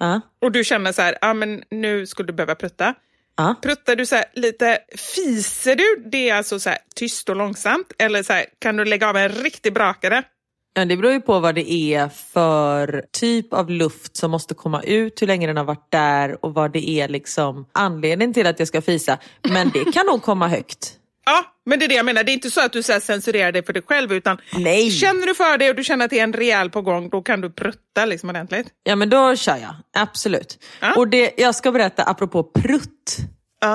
uh. och du känner så här, ja ah, men nu skulle du behöva prutta. Uh. Pruttar du så här, lite, fiser du, det är alltså så här, tyst och långsamt? Eller så här, kan du lägga av en riktig brakare? Ja, det beror ju på vad det är för typ av luft som måste komma ut, hur länge den har varit där och vad det är liksom anledningen till att jag ska fisa. Men det kan nog komma högt. Ja, men det är det jag menar. Det är inte så att du så censurerar dig för dig själv, utan Nej. känner du för det och du känner att det är en rejäl på gång, då kan du prutta liksom ordentligt. Ja men då kör jag, absolut. Ja. Och det jag ska berätta apropå prutt.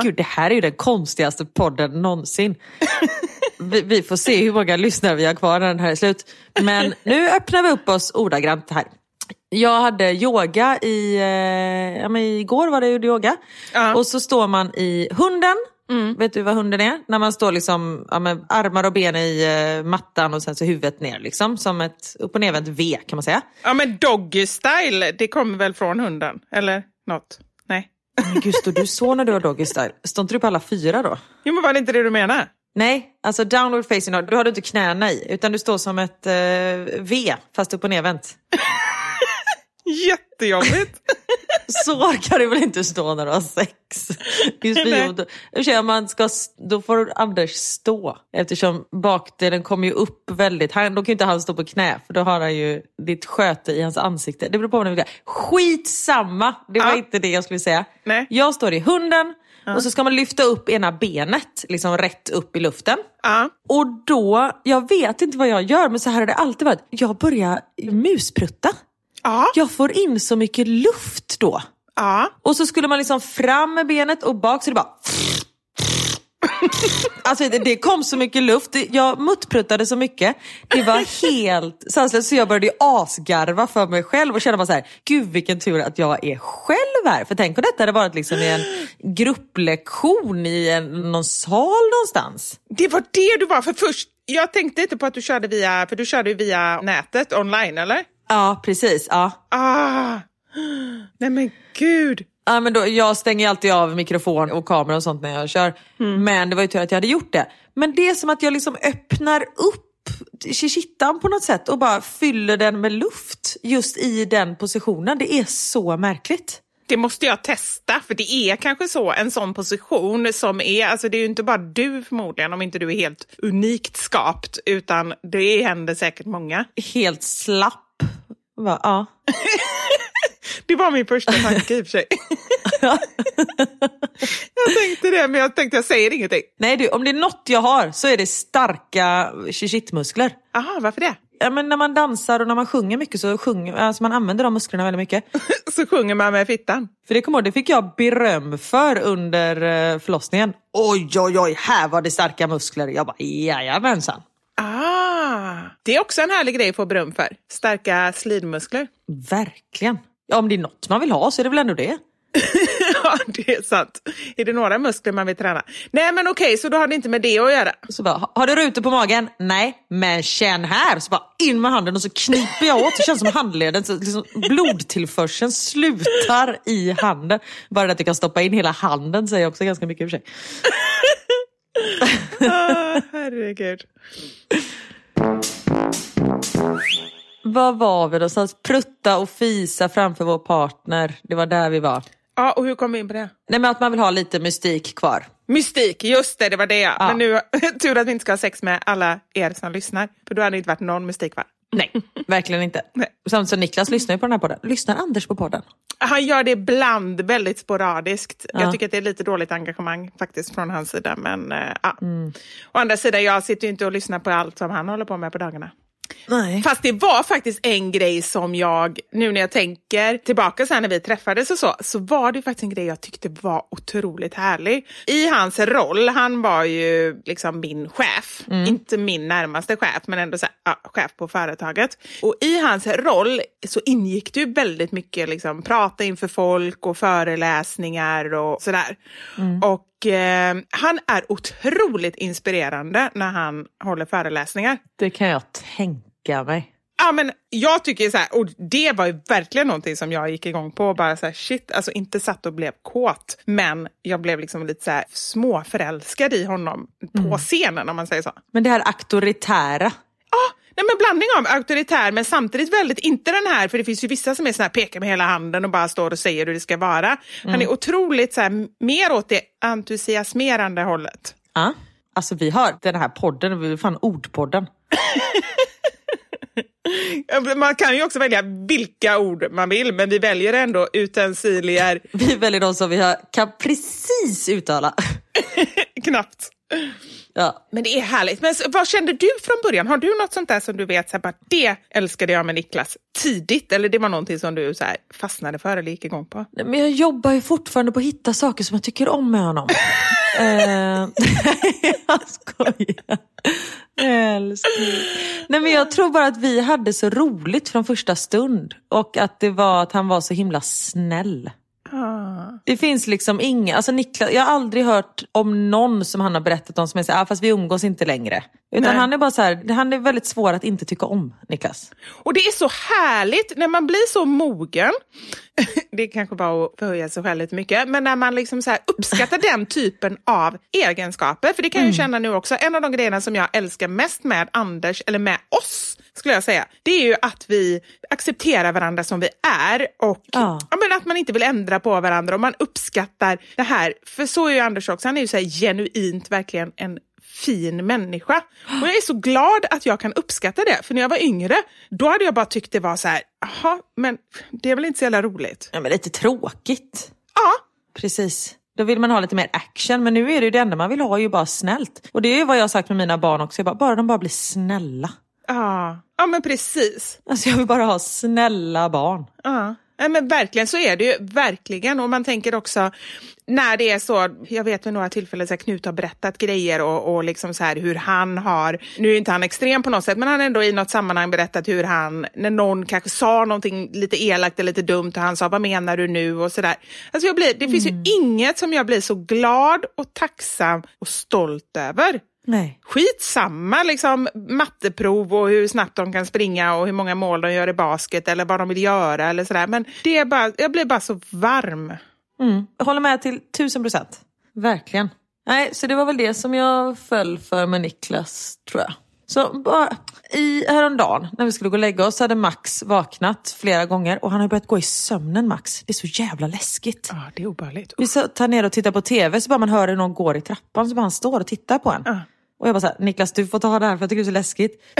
Gud, det här är ju den konstigaste podden någonsin. [LAUGHS] vi, vi får se hur många lyssnare vi har kvar när den här är slut. Men nu öppnar vi upp oss ordagrant här. Jag hade yoga i, eh, ja, men igår var det gjorde yoga. Ja. Och så står man i hunden. Vet du vad hunden är? När man står liksom, ja, med armar och ben i eh, mattan och sen så huvudet ner. Liksom, som ett upp och nervänt V kan man säga. Ja, men doggy style, det kommer väl från hunden? Eller något? Nej. Men gud, står du så när du har doggy style? Står inte du på alla fyra då? Jo, men var det inte det du menar? Nej, alltså downward facing dog, då har du inte knäna i, utan du står som ett eh, V, fast upp och nervänt. [LAUGHS] Jättejobbigt. [LAUGHS] Så kan du väl inte stå när du har sex? Just då, man ska, då får Anders stå, eftersom bakdelen kommer ju upp väldigt, han, då kan ju inte han stå på knä, för då har han ju ditt sköte i hans ansikte. Det beror på vad man vill. Skitsamma, det var Ja. inte det jag skulle säga. Nej. Jag står i hunden, och så ska man lyfta upp ena benet, liksom rätt upp i luften. Ja. Och då, jag vet inte vad jag gör, men så här har det alltid varit. Jag börjar musprutta. Ja. Jag får in så mycket luft då. Ja. Och så skulle man liksom fram med benet och bak så det bara... Alltså det, det kom så mycket luft, jag muttpruttade så mycket. Det var [LAUGHS] helt sanslöst så jag började asgarva för mig själv och känna bara så här, gud vilken tur att jag är själv här. För tänk om detta hade varit liksom i en grupplektion i en, någon sal någonstans. Det var det du var, för först, jag tänkte inte på att du körde via, för du körde via nätet online, eller? Ja, precis. Ja. Ah, nej men gud. Ja, men då, jag stänger alltid av mikrofon och kamera och sånt när jag kör. Men det var ju tur att jag hade gjort det. Men det är som att jag liksom öppnar upp shishittan på något sätt och bara fyller den med luft just i den positionen. Det är så märkligt. Det måste jag testa, för det är kanske så, en sån position som är, alltså det är ju inte bara du förmodligen, om inte du är helt unikt skapt, utan det händer säkert många. Helt slapp. Bara, ja. [LAUGHS] Det var min första tanke i och för sig. [LAUGHS] jag tänkte det, men jag tänkte jag säger ingenting. Nej du, om det är något jag har så är det starka shishitmuskler. Aha, varför det? Ja, men när man dansar och när man sjunger mycket så sjunger, alltså man använder de musklerna väldigt mycket. [LAUGHS] Så sjunger man med fittan. För det kommer det fick jag beröm för under eh, förlossningen. Oj, oj, oj, här var det starka muskler. Jag bara, jajamensan. Ah, det är också en härlig grej att få beröm för. Starka slidmuskler. Verkligen. Ja, om det är något man vill ha så är det väl ändå det. [LAUGHS] ja, det är sant. Är det några muskler man vill träna? Nej, men okej, så då har det inte med det att göra. Så bara, "Ha- har du rutor på magen? Nej, men känn här. Så bara in med handen och så kniper jag åt. Det känns som handleden, så liksom blodtillförseln slutar i handen. Bara det att jag kan stoppa in hela handen säger också ganska mycket i och för sig. [LAUGHS] Ah, herregud. Vad var vi någonstans? Prutta och fisa framför vår partner. Det var där vi var. Ja, och hur kom vi in på det? Nej, men att man vill ha lite mystik kvar. Mystik, just det, det var det ja. Men nu, [LAUGHS] tur att vi inte ska ha sex med alla er som lyssnar. För då hade det inte varit någon mystik va? Nej, verkligen inte. [LAUGHS] Nej. Samt som Niklas lyssnar ju på den här podden. Lyssnar Anders på podden? Han gör det ibland väldigt sporadiskt. Ja. Jag tycker att det är lite dåligt engagemang faktiskt från hans sida. Men äh, ja. Mm. Å andra sidan, jag sitter ju inte och lyssnar på allt som han håller på med på dagarna. Nej. Fast det var faktiskt en grej som jag, nu när jag tänker tillbaka sen när vi träffades och så, så var det faktiskt en grej jag tyckte var otroligt härlig. I hans roll, han var ju liksom min chef, inte min närmaste chef, men ändå så här, ja, chef på företaget. Och i hans roll så ingick det ju väldigt mycket liksom prata inför folk och föreläsningar och sådär. Och eh, han är otroligt inspirerande när han håller föreläsningar. Det kan jag tänka mig. Ja, men jag tycker så här, och det var ju verkligen någonting som jag gick igång på. Bara så här, shit, alltså inte satt och blev kåt, men jag blev liksom lite så här småförälskad i honom på scenen om man säger så. Men det här auktoritära. Nej, men blandning av auktoritär men samtidigt väldigt, inte den här, för det finns ju vissa som är såna här, pekar med hela handen och bara står och säger hur det ska vara. Han är otroligt så här, mer åt det entusiasmerande hållet. Ja. Alltså vi har den här podden, vi är fan ordpodden. [LAUGHS] Man kan ju också välja vilka ord man vill, men vi väljer ändå utensilier. [LAUGHS] Vi väljer de som vi har, kan precis uttala. [LAUGHS] Knappt. Ja. Men det är härligt. Men vad kände du från början? Har du något sånt där som du vet, så här, bara, det älskade jag med Niklas tidigt? Eller det var någonting som du så här, fastnade för eller gick igång på? Nej, Men jag jobbar ju fortfarande på att hitta saker som jag tycker om med honom. [LAUGHS] eh, [LAUGHS] jag skojar. Älskling. Nej men jag tror bara att vi hade så roligt från första stund. Och att det var att han var så himla snäll. Det finns liksom inga, alltså Niklas, jag har aldrig hört om någon som han har berättat om som är så här, ah, fast vi umgås inte längre. Utan Nej. han är bara så här, han är väldigt svår att inte tycka om, Niklas. Och det är så härligt när man blir så mogen. [LAUGHS] Det är kanske bara att förhöja sig själv lite mycket. Men när man liksom så uppskattar den typen av egenskaper. För det kan jag ju känna nu också. En av de grejerna som jag älskar mest med Anders, eller med oss, skulle jag säga. Det är ju att vi accepterar varandra som vi är. Och Ja. ja, men att man inte vill ändra på varandra. Och man uppskattar det här. För så är ju Anders också. Han är ju så här genuint verkligen en fin människa. Och jag är så glad att jag kan uppskatta det. För när jag var yngre, då hade jag bara tyckt det var så här, jaha, men det är väl inte så jävla roligt. Ja, men lite tråkigt. Ja, Precis. Då vill man ha lite mer action. Men nu är det ju det enda man vill ha är ju bara snällt. Och det är ju vad jag har sagt med mina barn också. Jag bara, bara de bara blir snälla. Ja, ja men precis. Alltså jag vill bara ha snälla barn. Ja. Nej, men verkligen, så är det ju. Verkligen. Och man tänker också när det är så, jag vet vid några tillfällen så Knut har berättat grejer och, och liksom så här hur han har, nu är inte han extrem på något sätt, men han har ändå i något sammanhang berättat hur han, när någon kanske sa någonting lite elakt eller lite dumt och han sa vad menar du nu och sådär. Alltså jag blir, det finns ju inget som jag blir så glad och tacksam och stolt över. Nej. Skitsamma liksom matteprov och hur snabbt de kan springa och hur många mål de gör i basket eller vad de vill göra eller sådär. Men det är bara, jag blir bara så varm. Mm. Jag håller med till tusen procent. Verkligen. Nej, så det var väl det som jag föll för med Niklas, tror jag. Så bara, i, häromdagen när vi skulle gå och lägga oss hade Max vaknat flera gånger och han har börjat gå i sömnen Max. Det är så jävla läskigt. Ja, det är obehagligt. Vi satt här nere och tittade på tv så bara man hör hur någon går i trappan så bara han står och tittar på en. Och jag bara såhär, Niklas du får ta det här för jag tycker det är så läskigt. [LAUGHS]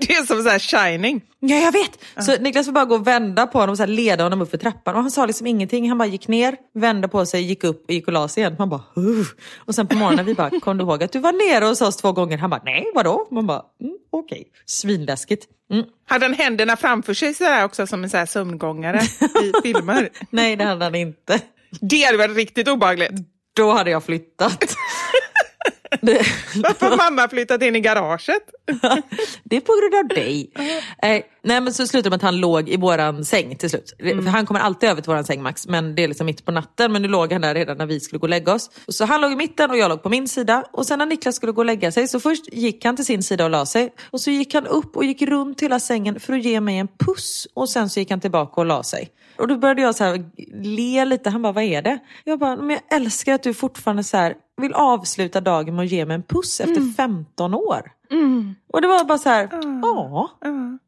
det är som så här shining. Ja, jag vet! Så Niklas får bara gå och vända på honom och så här leda honom upp för trappan. Och han sa liksom ingenting. Han bara gick ner, vände på sig, gick upp och gick och la sig igen. Man bara, Ugh. Och sen på morgonen vi bara, kom du ihåg att du var nere hos oss två gånger? Han bara, nej vadå? Man bara, mm, okej. Svinläskigt. Mm. Hade han händerna framför sig sådär också som en så här sömngångare i [LAUGHS] filmer? Nej, det hade han inte. Det hade varit riktigt obehagligt. Då hade jag flyttat. Varför har mamma flyttat in i garaget? [LAUGHS] det är på grund av dig. Eh, nej men så slutade med att han låg i våran säng till slut. För han kommer alltid över till våran säng Max, men det är liksom mitt på natten. Men nu låg han där redan när vi skulle gå och lägga oss. Så han låg i mitten och jag låg på min sida. Och sen när Niklas skulle gå och lägga sig så först gick han till sin sida och la sig. Och så gick han upp och gick runt hela sängen för att ge mig en puss. Och sen så gick han tillbaka och la sig. Och då började jag så här le lite. Han bara, vad är det? Jag bara, men jag älskar att du fortfarande så här vill avsluta dagen med att ge mig en puss efter 15 år. Och det var bara så här, ja.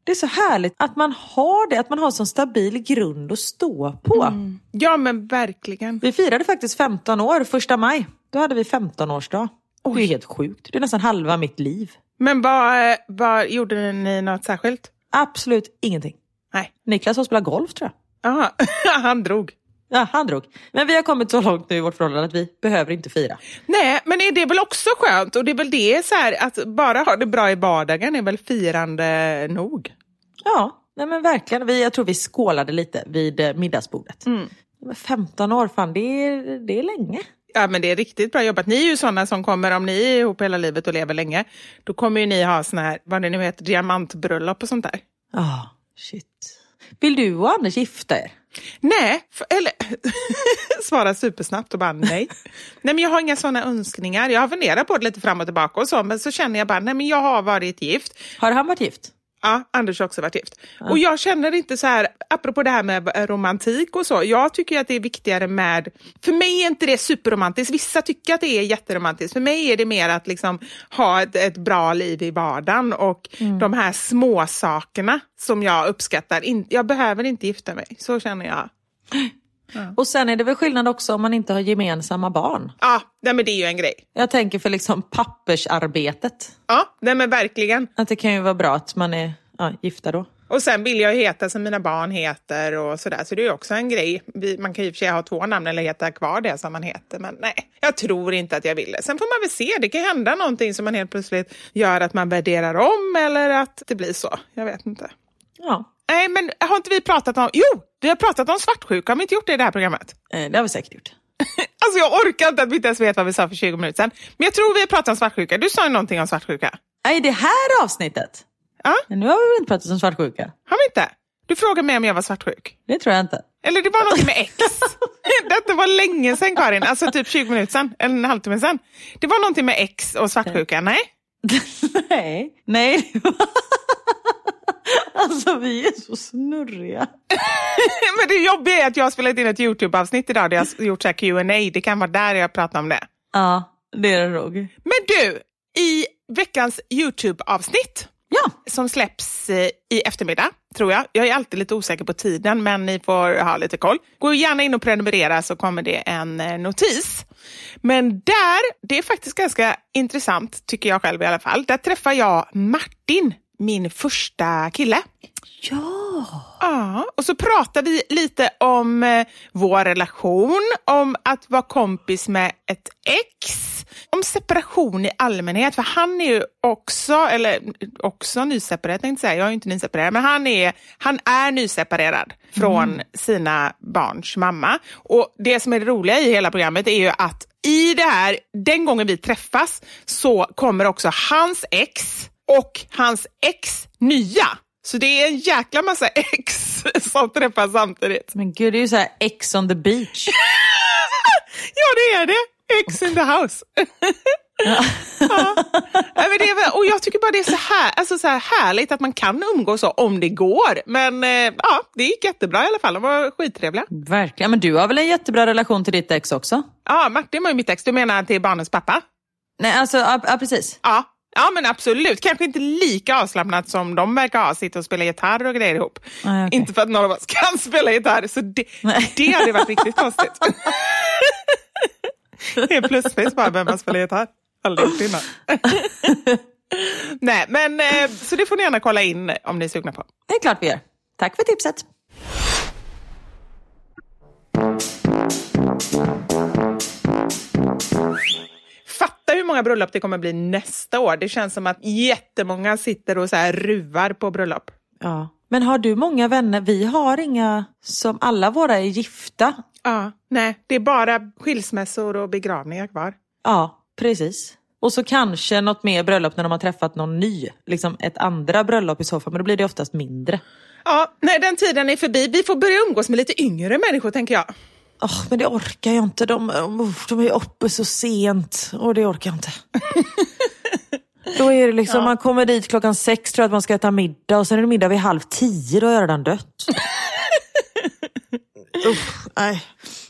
Det är så härligt att man har det, att man har sån stabil grund att stå på. Ja, men verkligen. Vi firade faktiskt 15 år, första maj. Då hade vi 15-årsdag. Det är helt sjukt. Det är nästan halva mitt liv. Men vad, vad gjorde ni något särskilt? Absolut ingenting. Nej. Niklas har spelat golf tror jag. Aha. [LAUGHS] han drog. Ja, han drog. Men vi har kommit så långt nu i vårt förhållande att vi behöver inte fira. Nej, men är det väl också skönt? Och det är väl det så här, att bara ha det bra i vardagen är väl firande nog? Ja, nej men verkligen. Vi, jag tror vi skålade lite vid eh, middagsbordet. Men 15 år, fan det är, det är länge. Ja, men det är riktigt bra jobbat. Ni är ju sådana som kommer, om ni är ihop hela livet och lever länge, då kommer ju ni ha såna här, vad det nu heter, diamantbröllop och sånt där. Ja, shit. Vill du och Anders gifta er? Nej, för, eller [LAUGHS] svara supersnabbt och bara nej. nej, men jag har inga sådana önskningar. Jag har funderat på det lite fram och tillbaka och så, men så känner jag bara, nej men jag har varit gift. Har han varit gift? Ja, Anders har också varit gift. Och jag känner inte så här, apropå det här med romantik och så, jag tycker att det är viktigare med, för mig är inte det superromantiskt, vissa tycker att det är jätteromantiskt, för mig är det mer att liksom ha ett, ett bra liv i vardagen och de här små sakerna som jag uppskattar. Jag behöver inte gifta mig, så känner jag. Och sen är det väl skillnad också om man inte har gemensamma barn. Ja, nej, men det är ju en grej. Jag tänker för liksom pappersarbetet. Ja, nej, men verkligen. Att det kan ju vara bra att man är ja, gifta då. Och sen vill jag heta som mina barn heter och sådär, så det är också en grej. Man kan ju i och för sig ha två namn eller heta kvar det som man heter, men nej, jag tror inte att jag vill det. Sen får man väl se, det kan hända någonting som man helt plötsligt gör att man värderar om eller att det blir så. Jag vet inte. Ja, Nej, men har inte vi pratat om... Jo, vi har pratat om svartsjuka. Har vi inte gjort det i det här programmet? eh, det har vi säkert gjort. [LAUGHS] Alltså jag orkar inte att vi inte ens vet vad vi sa för 20 minuter sedan. Men jag tror vi har pratat om svartsjuka. Du sa ju någonting om svartsjuka. Nej, det här avsnittet? Ja, Men nu har vi väl inte pratat om svartsjuka? har vi inte? Du frågade mig om jag var svartsjuk. Det tror jag inte. Eller det var någonting med X. [LAUGHS] Detta var länge sedan Karin, alltså typ 20 minuter sedan, eller en halvtimme sedan. Det var någonting med X och svartsjuka, nej? Nej. [LAUGHS] Nej. [LAUGHS] alltså vi är så snurriga. [LAUGHS] Men det jobbiga är att jag har spelat in ett YouTube-avsnitt idag där jag har gjort så här Q&A. Det kan vara där jag pratar om det. Ja, det är det nog. Men du, i veckans YouTube-avsnitt Ja, som släpps eh, i eftermiddag, tror jag. Jag är alltid lite osäker på tiden, men ni får ha lite koll. Gå gärna in och prenumerera så kommer det en eh, notis. Men där, det är faktiskt ganska intressant, tycker jag själv i alla fall. Där träffar jag Martin, min första kille. ja. Ja, och så pratar vi lite om eh, vår relation, om att vara kompis med ett ex, om separation i allmänhet, för han är ju också, eller också nyseparerad tänkte jag säga, jag är ju inte nyseparerad, men han är, han är nyseparerad från sina barns mamma. Och det som är det roliga i hela programmet är ju att i det här, den gången vi träffas så kommer också hans ex och hans ex nya. Så det är en jäkla massa [LAUGHS] ex som träffas samtidigt. Men gud, det är ju så här X on the beach. [LAUGHS] Ja, det är det. Ex in the house. [LAUGHS] ja. Men det är och jag tycker bara det är så, här, alltså så här härligt att man kan umgås så om det går. Men eh, ja, det gick jättebra i alla fall. De var skittrevliga. Verkligen. Men du har väl en jättebra relation till ditt ex också? Ja, Martin var ju mitt ex. Du menar till barnens pappa? Nej, alltså, ja, ja precis. Ja. Ja men absolut, kanske inte lika avslappnat som de verkar ha, sitta och spela gitarr och grejer ihop. Nej, okej. Inte för att någon av oss kan [LAUGHS] spela gitarr, så det, Nej. det hade varit riktigt konstigt. [LAUGHS] Helt plötsligt bara, vem har spelat gitarr? Aldrig gjort innan. [LAUGHS] Nej, men eh, så det får ni gärna kolla in om ni är sugna på. Det är klart vi gör. Tack för tipset. Fatta hur många bröllop det kommer bli nästa år. Det känns som att jättemånga sitter och så här ruvar på bröllop. Ja. Men har du många vänner? Vi har inga som alla våra är gifta. Ja, nej, det är bara skilsmässor och begravningar kvar. Ja, precis. Och så kanske något mer bröllop när de har träffat någon ny. Liksom ett andra bröllop i så fall, men då blir det oftast mindre. Ja, nej, den tiden är förbi. Vi får börja umgås med lite yngre människor, tänker jag. Åh, men det orkar jag inte. De, oh, de är uppe så sent och det orkar jag inte. [LAUGHS] Då är det liksom, man kommer dit klockan sex tror jag att man ska äta middag och sen är det middag vid halv tio, då har jag redan dött. [LAUGHS] Usch, nej,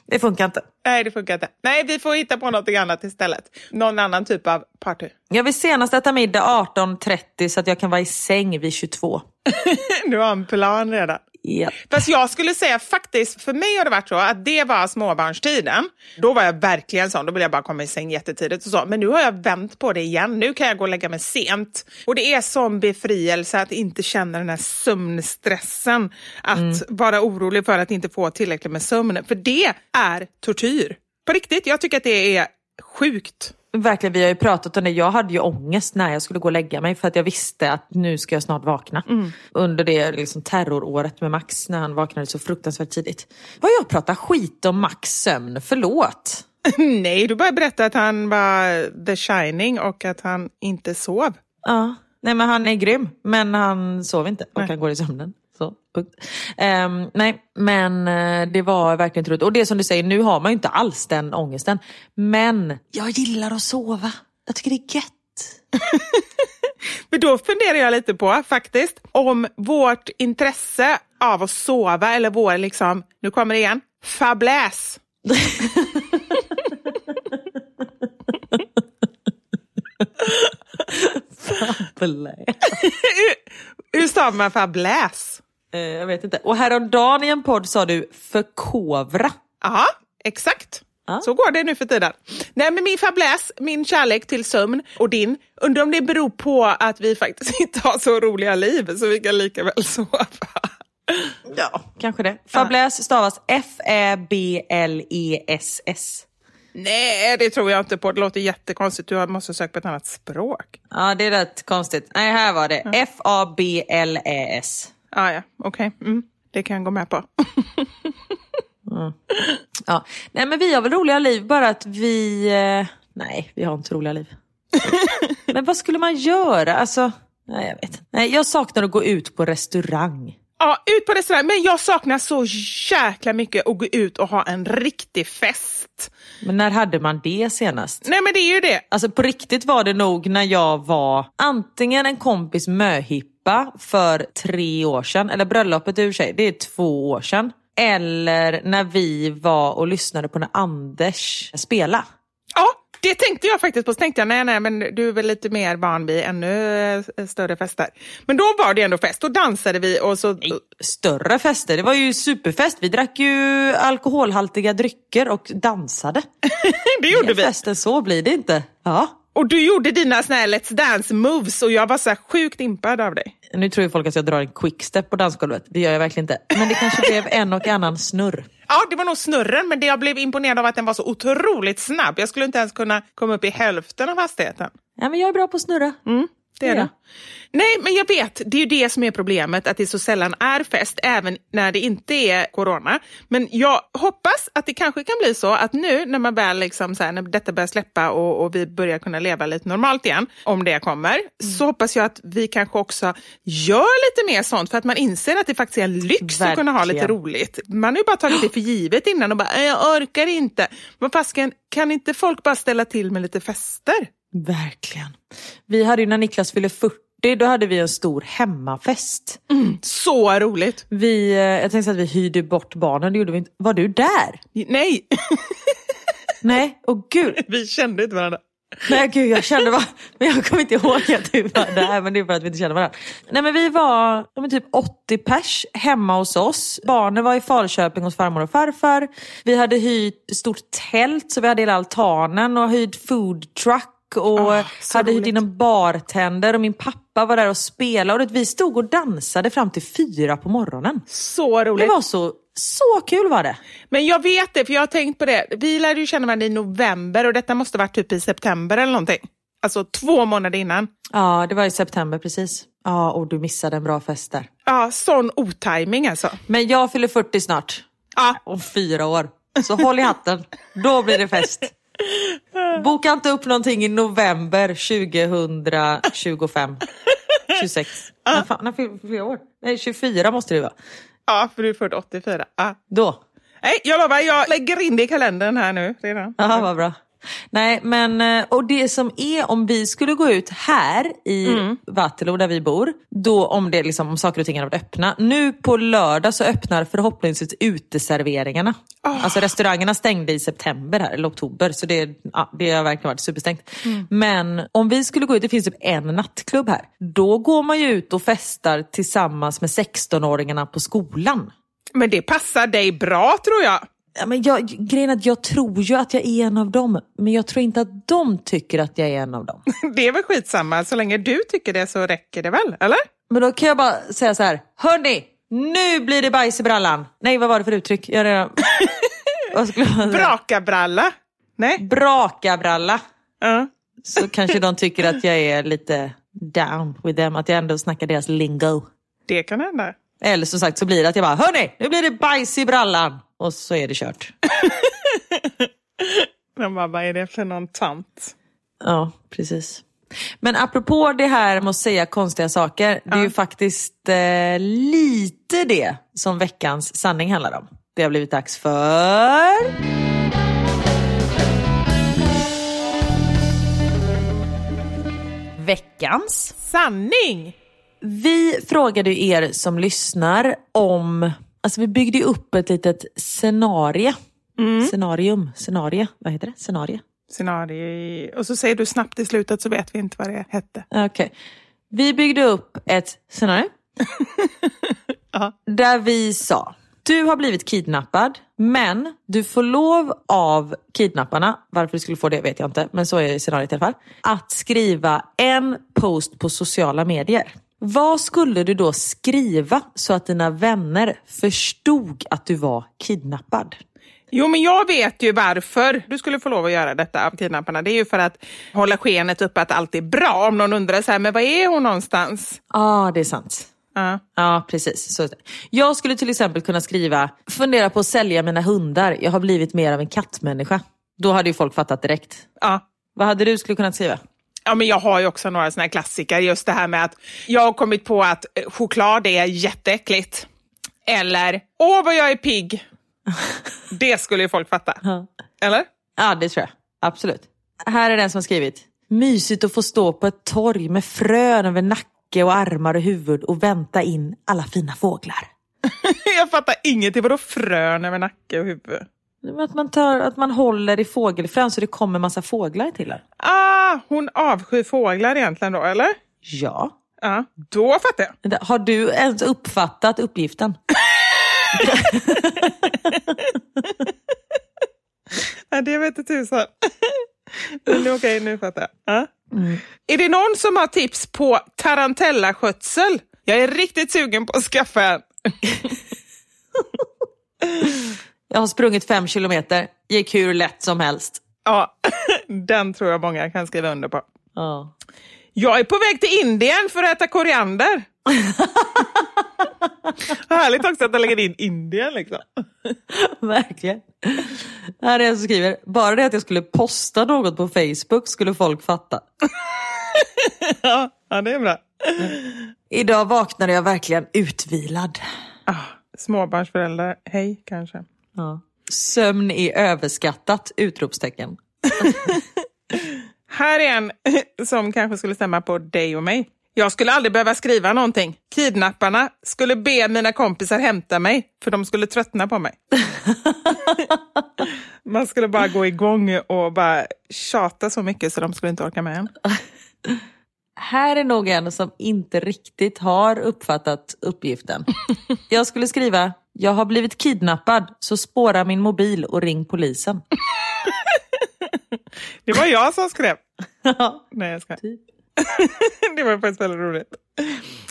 det funkar inte. Nej, det funkar inte. Nej, vi får hitta på något annat istället. Någon annan typ av party. Jag vill senast äta middag 18.30 så att jag kan vara i säng vid 22. [LAUGHS] Du har en plan redan. Ja. Fast jag skulle säga faktiskt, för mig har det varit så att det var småbarnstiden. Då var jag verkligen sån, då ville jag bara komma i säng jättetidigt och så. Men nu har jag vänt på det igen. Nu kan jag gå och lägga mig sent. Och det är som befrielse att inte känna den här sömnstressen. Att vara orolig för att inte få tillräckligt med sömn. För det är tortyr. På riktigt, jag tycker att det är sjukt. Verkligen, vi har ju pratat om det. Jag hade ju ångest när jag skulle gå och lägga mig för att jag visste att nu ska jag snart vakna. Under det liksom, terroråret med Max när han vaknade så fruktansvärt tidigt. Vad jag pratar skit om Max sömn, förlåt. [LAUGHS] Nej, du bara berättade att han var the shining och att han inte sov. Ja, nej men han är grym. Men han sov inte och Nej. han går i sömnen. Så. Ehm, nej, men eh, det var verkligen troligt. Och det som du säger, nu har man ju inte alls den ångesten. Men jag gillar att sova. Jag tycker det är gött. [LAUGHS] Men då funderar jag lite på faktiskt om vårt intresse av att sova eller vår, liksom, nu kommer det igen, fabläs. [LAUGHS] [LAUGHS] Hur sa man fabläs? Eh, jag vet inte. Och häromdagen i en podd sa du förkovra. Ja, exakt. Så går det nu för tiden. Nej, men min fäbless, min kärlek till sömn och din, undrar om det beror på att vi faktiskt [LAUGHS] inte har så roliga liv så vi kan lika väl sova. Ja, kanske det. Fäbless stavas F-Ä-B-L-E-S-S. Nej, det tror jag inte på. Det låter jättekonstigt. Du måste söka på ett annat språk. Ja, det är rätt konstigt. Nej, här var det. F-A-B-L-E-S. Ah, ja, okej. Okay. Mm, det kan jag gå med på. [LAUGHS] Ja. Nej, men vi har väl roliga liv, bara att vi... Eh, nej, vi har inte roliga liv. [LAUGHS] men vad skulle man göra? Alltså, nej, jag vet Nej, Jag saknar att gå ut på restaurang. Ja, ut på restaurang. Men jag saknar så jäkla mycket att gå ut och ha en riktig fest. Men när hade man det senast? Nej, men det är ju det. Alltså på riktigt var det nog när jag var antingen en kompis möhippa för tre år sedan, eller bröllopet för sig, det är två år sedan. Eller när vi var och lyssnade på när Anders spela. Ja, det tänkte jag faktiskt på. Så tänkte jag, nej, nej, men du är väl lite mer van vid ännu eh, större fester. Men då var det ändå fest. Då dansade vi och så... Nej, större fester, det var ju superfest. Vi drack ju alkoholhaltiga drycker och dansade. [LAUGHS] det gjorde Mer vi. festen så blir det inte. Ja. Och du gjorde dina såna här Let's Dance moves och jag var så sjukt impad av dig. Nu tror ju folk att jag drar en quickstep på dansgolvet. Det gör jag verkligen inte. Men det kanske blev en och annan snurr. [LAUGHS] Ja, det var nog snurren, men det jag blev imponerad av att den var så otroligt snabb. Jag skulle inte ens kunna komma upp i hälften av hastigheten. Ja, men jag är bra på att snurra. Mm, det är Ja. det. Nej, men jag vet, det är ju det som är problemet, att det så sällan är fest, även när det inte är corona. Men jag hoppas att det kanske kan bli så att nu när man väl liksom så här, när detta börjar släppa och, och vi börjar kunna leva lite normalt igen, om det kommer, så hoppas jag att vi kanske också gör lite mer sånt för att man inser att det faktiskt är en lyx att kunna ha lite Verkligen. roligt. Man har ju bara tagit det för givet innan och bara, "Äh, jag orkar inte. Men fasken, kan inte folk bara ställa till med lite fester? Verkligen. Vi hade ju när Niklas fyllde 40, då hade vi en stor hemmafest. Så roligt! Vi, eh, jag tänkte att vi hyrde bort barnen, det gjorde vi inte. Var du där? Nej, [LAUGHS] Nej, åh gud. [LAUGHS] vi kände inte varandra. Nej gud, jag kände bara, [LAUGHS] men jag kommer inte ihåg att du var där, men det är för att vi inte känner varandra. Nej men vi var men typ 80 pers hemma hos oss. Barnen var i Falköping hos farmor och farfar. Vi hade hyrt stort tält, så vi hade hela altanen och hyrt food truck och så hade hyrt in en bartender och min pappa var där och spelade. Och vi stod och dansade fram till fyra på morgonen. Så Det roligt. var så, så kul var det. Men jag vet det, för jag har tänkt på det. Vi lärde ju känna varandra i november och detta måste varit typ i september eller någonting. Alltså två månader innan. Ja, det var i september precis. Ja, och du missade en bra fest där. Ja, sån otajming alltså. Men jag fyller 40 snart. Ja, Om fyra år. Så håll i hatten. Då blir det fest. Boka inte upp någonting i november 2025. 26. När, fan, när fyller år? Nej, 24 måste det vara. ja för du är född 84. Ja. Då. Nej, jag lovar, jag lägger in det i kalendern här nu redan. Ja, vad bra. Nej, men eh, och det som är om vi skulle gå ut här i Vattelo där vi bor, då om det liksom, om saker och ting varit öppna. Nu på lördag så öppnar förhoppningsvis uteserveringarna. Alltså restaurangerna stängde i september här, eller oktober, så det, ja, det har verkligen varit superstängt. Men om vi skulle gå ut, det finns typ en nattklubb här, då går man ju ut och festar tillsammans med 16-åringarna på skolan. Men det passar dig bra tror jag. Ja, men jag, grejen är att jag tror ju att jag är en av dem, men jag tror inte att de tycker att jag är en av dem. [LAUGHS] Det är väl skitsamma, så länge du tycker det så räcker det väl, eller? Men då kan jag bara säga så här, hörni, nu blir det bajs i brallan. Nej, vad var det för uttryck? Jag redan... [LAUGHS] Brakabralla? Nej? Brakabralla. Ja. Så kanske de tycker att jag är lite down with them, att jag ändå snackar deras lingo. Det kan hända. Eller som sagt så blir det att jag bara, hörni, nu blir det bajs i brallan. Och så är det kört. [LAUGHS] De bara, vad är det för någon tant? Ja, precis. Men apropå det här med att säga konstiga saker, det är ju faktiskt eh, lite det som veckans sanning handlar om. Det har blivit dags för... Veckans. Sanning! Vi frågade ju er som lyssnar om... Alltså vi byggde upp ett litet scenario. Scenarium. Scenario. Vad heter det? Scenario. Scenario. Och så säger du snabbt i slutet så vet vi inte vad det hette. Okej. Vi byggde upp ett scenario. [LAUGHS] Där vi sa, du har blivit kidnappad Men du får lov av kidnapparna, varför du skulle få det vet jag inte, men så är scenariot i alla fall, att skriva en post på sociala medier. Vad skulle du då skriva så att dina vänner förstod att du var kidnappad? Jo, men jag vet ju varför du skulle få lov att göra detta av kidnapparna. Det är ju för att hålla skenet uppe att allt är bra. Om någon undrar så här, men var är hon någonstans? Ja, ah, det är sant. Ja. Ja, precis. Så, jag skulle till exempel kunna skriva, fundera på att sälja mina hundar. Jag har blivit mer av en kattmänniska. Då hade ju folk fattat direkt. Ja. Vad hade du skulle kunna skriva? Ja, men jag har ju också några såna här klassiker. Just det här med att jag har kommit på att eh, choklad är jätteäckligt. Eller, åh vad jag är pigg. [LAUGHS] Det skulle ju folk fatta. Eller? Ja, det tror jag. Absolut. Här är den som har skrivit. Mysigt att få stå på ett torg med frön över nacke och armar och huvud och vänta in alla fina fåglar. [LAUGHS] jag fattar ingenting. Vadå frön över nacke och huvud? Att man, tar, att man håller i fågelfrön så det kommer massa fåglar till en. Ah, hon avskyr fåglar egentligen då, eller? Ja. Ja, då fattar jag. Har du ens uppfattat uppgiften? [LAUGHS] Nej, det vet inte tusan. Men okej, okay, nu fattar jag. Ja. Är det någon som har tips på tarantellaskötsel? Jag är riktigt sugen på att skaffa en. [LAUGHS] Jag har sprungit fem kilometer, gick hur lätt som helst. Ja, [LAUGHS] den tror jag många kan skriva under på. Ja. Jag är på väg till Indien för att äta koriander. [LAUGHS] Härligt också att de lägger in Indien liksom. [LAUGHS] Verkligen. Här är en som skriver, bara det att jag skulle posta något på Facebook skulle folk fatta. ja, ja, det är bra. Idag vaknade jag verkligen utvilad. Ah, småbarnsföräldrar, hej kanske. Ja. Sömn är överskattat! Utropstecken. [LAUGHS] Här är en som kanske skulle stämma på dig och mig. Jag skulle aldrig behöva skriva någonting. Kidnapparna skulle be mina kompisar hämta mig, för de skulle tröttna på mig. [LAUGHS] Man skulle bara gå igång och bara tjata så mycket så de skulle inte orka med en. [LAUGHS] Här är nog en som inte riktigt har uppfattat uppgiften. [LAUGHS] Jag skulle skriva, jag har blivit kidnappad, så spåra min mobil och ring polisen. [LAUGHS] Det var jag som skrev. Nej, jag ska. typ. [LAUGHS] Det var faktiskt väldigt roligt.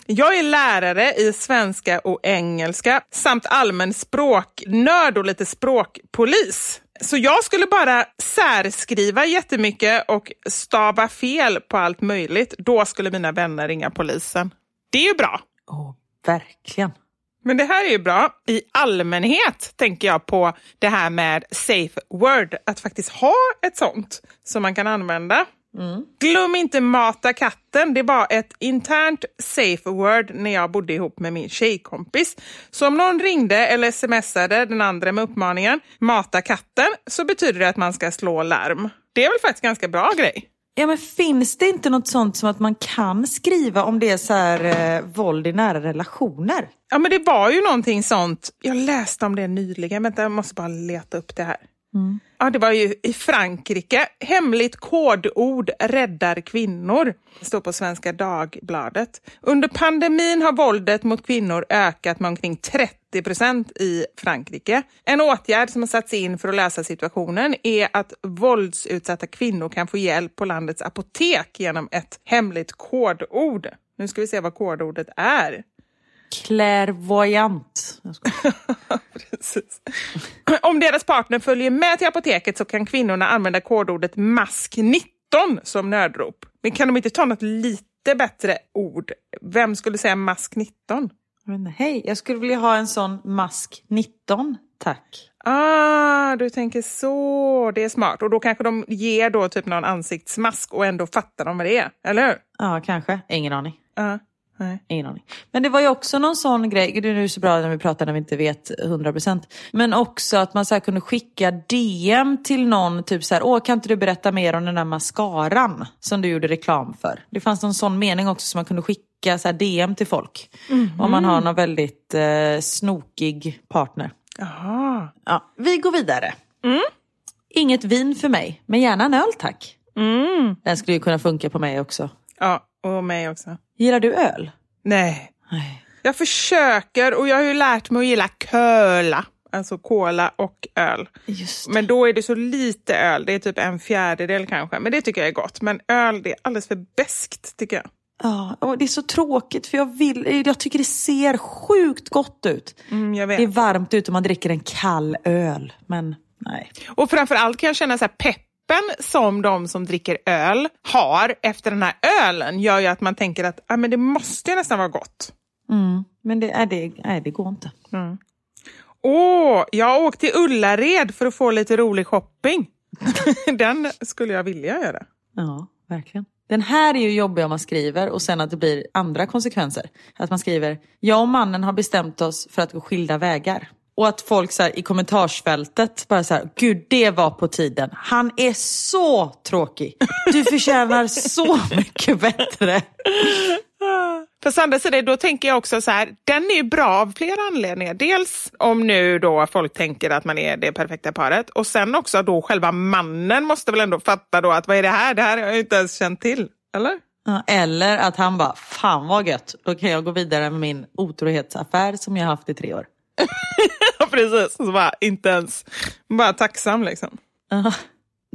Jag är lärare i svenska och engelska samt allmän språknörd och lite språkpolis. Så jag skulle bara särskriva jättemycket och stava fel på allt möjligt. Då skulle mina vänner ringa polisen. Det är ju bra. Åh, verkligen. Men det här är ju bra. I allmänhet tänker jag på det här med safe word, att faktiskt ha ett sånt som man kan använda. Glöm inte mata katten. Det var ett internt safe word när jag bodde ihop med min tjejkompis. Så om någon ringde eller smsade den andra med uppmaningen mata katten så betyder det att man ska slå larm. Det är väl faktiskt ganska bra grej. Ja, men finns det inte något sånt som att man kan skriva om det är så här, eh, våld i nära relationer? Ja, men det var ju någonting sånt. Jag läste om det nyligen. Vänta, jag måste bara leta upp det här. Mm. Ja, det var ju i Frankrike. Hemligt kodord räddar kvinnor. Det står på Svenska Dagbladet. Under pandemin har våldet mot kvinnor ökat med omkring 30 procent i Frankrike. En åtgärd som har satts in för att lösa situationen är att våldsutsatta kvinnor kan få hjälp på landets apotek genom ett hemligt kodord. Nu ska vi se vad kodordet är. Clairvoyant. [LAUGHS] Precis. Om deras partner följer med till apoteket så kan kvinnorna använda kodordet mask19 som nödrop. Men kan de inte ta något lite bättre ord? Vem skulle säga mask19? Jag vet inte, Hej, jag skulle vilja ha en sån mask 19, tack. Ah, du tänker så. Det är smart. Och då kanske de ger då typ någon ansiktsmask och ändå fattar de vad det är, eller hur? Ja, kanske. Ingen aning. Ja, nej. Ingen aning. Men det var ju också någon sån grej, det är nu så bra när vi pratar när vi inte vet 100%. Men också att man så kunde skicka DM till någon, typ så här, åh kan inte du berätta mer om den där mascaran som du gjorde reklam för? Det fanns någon sån mening också som man kunde skicka så DM till folk. Om man har någon väldigt eh, snokig partner. Jaha. Ja, vi går vidare. Inget vin för mig, men gärna en öl tack. Mm. Den skulle ju kunna funka på mig också. Ja, och mig också. Gillar du öl? Nej. Nej. Jag försöker och jag har ju lärt mig att gilla köla. Alltså cola och öl. Just. Men då är det så lite öl, det är typ en fjärdedel kanske. Men det tycker jag är gott. Men öl, det är alldeles för beskt tycker jag. Ja, och det är så tråkigt för jag, vill, jag tycker det ser sjukt gott ut. Mm, jag vet. Det är varmt ute och man dricker en kall öl. Men nej. Och framförallt kan jag känna så här, peppen som de som dricker öl har efter den här ölen gör ju att man tänker att ah, men det måste ju nästan vara gott. Mm. Men det, nej, det, nej, det går inte. Åh, jag har åkt till Ullared för att få lite rolig shopping. [LAUGHS] den skulle jag vilja göra. Ja, verkligen. Den här är ju jobbig om man skriver och sen att det blir andra konsekvenser. Att man skriver, jag och mannen har bestämt oss för att gå skilda vägar. Och att folk så här, i kommentarsfältet bara så här, gud det var på tiden. Han är så tråkig. Du förtjänar så mycket bättre. Fast andra sidan, då tänker jag också så här, den är ju bra av flera anledningar. Dels om nu då folk tänker att man är det perfekta paret och sen också då själva mannen måste väl ändå fatta då att vad är det här? Det här har jag inte ens känt till. Eller? Eller att han bara, fan vad gött. Då kan jag gå vidare med min otrohetsaffär som jag har haft i tre år. [LAUGHS] Precis. Så bara inte ens, bara tacksam liksom. Ja.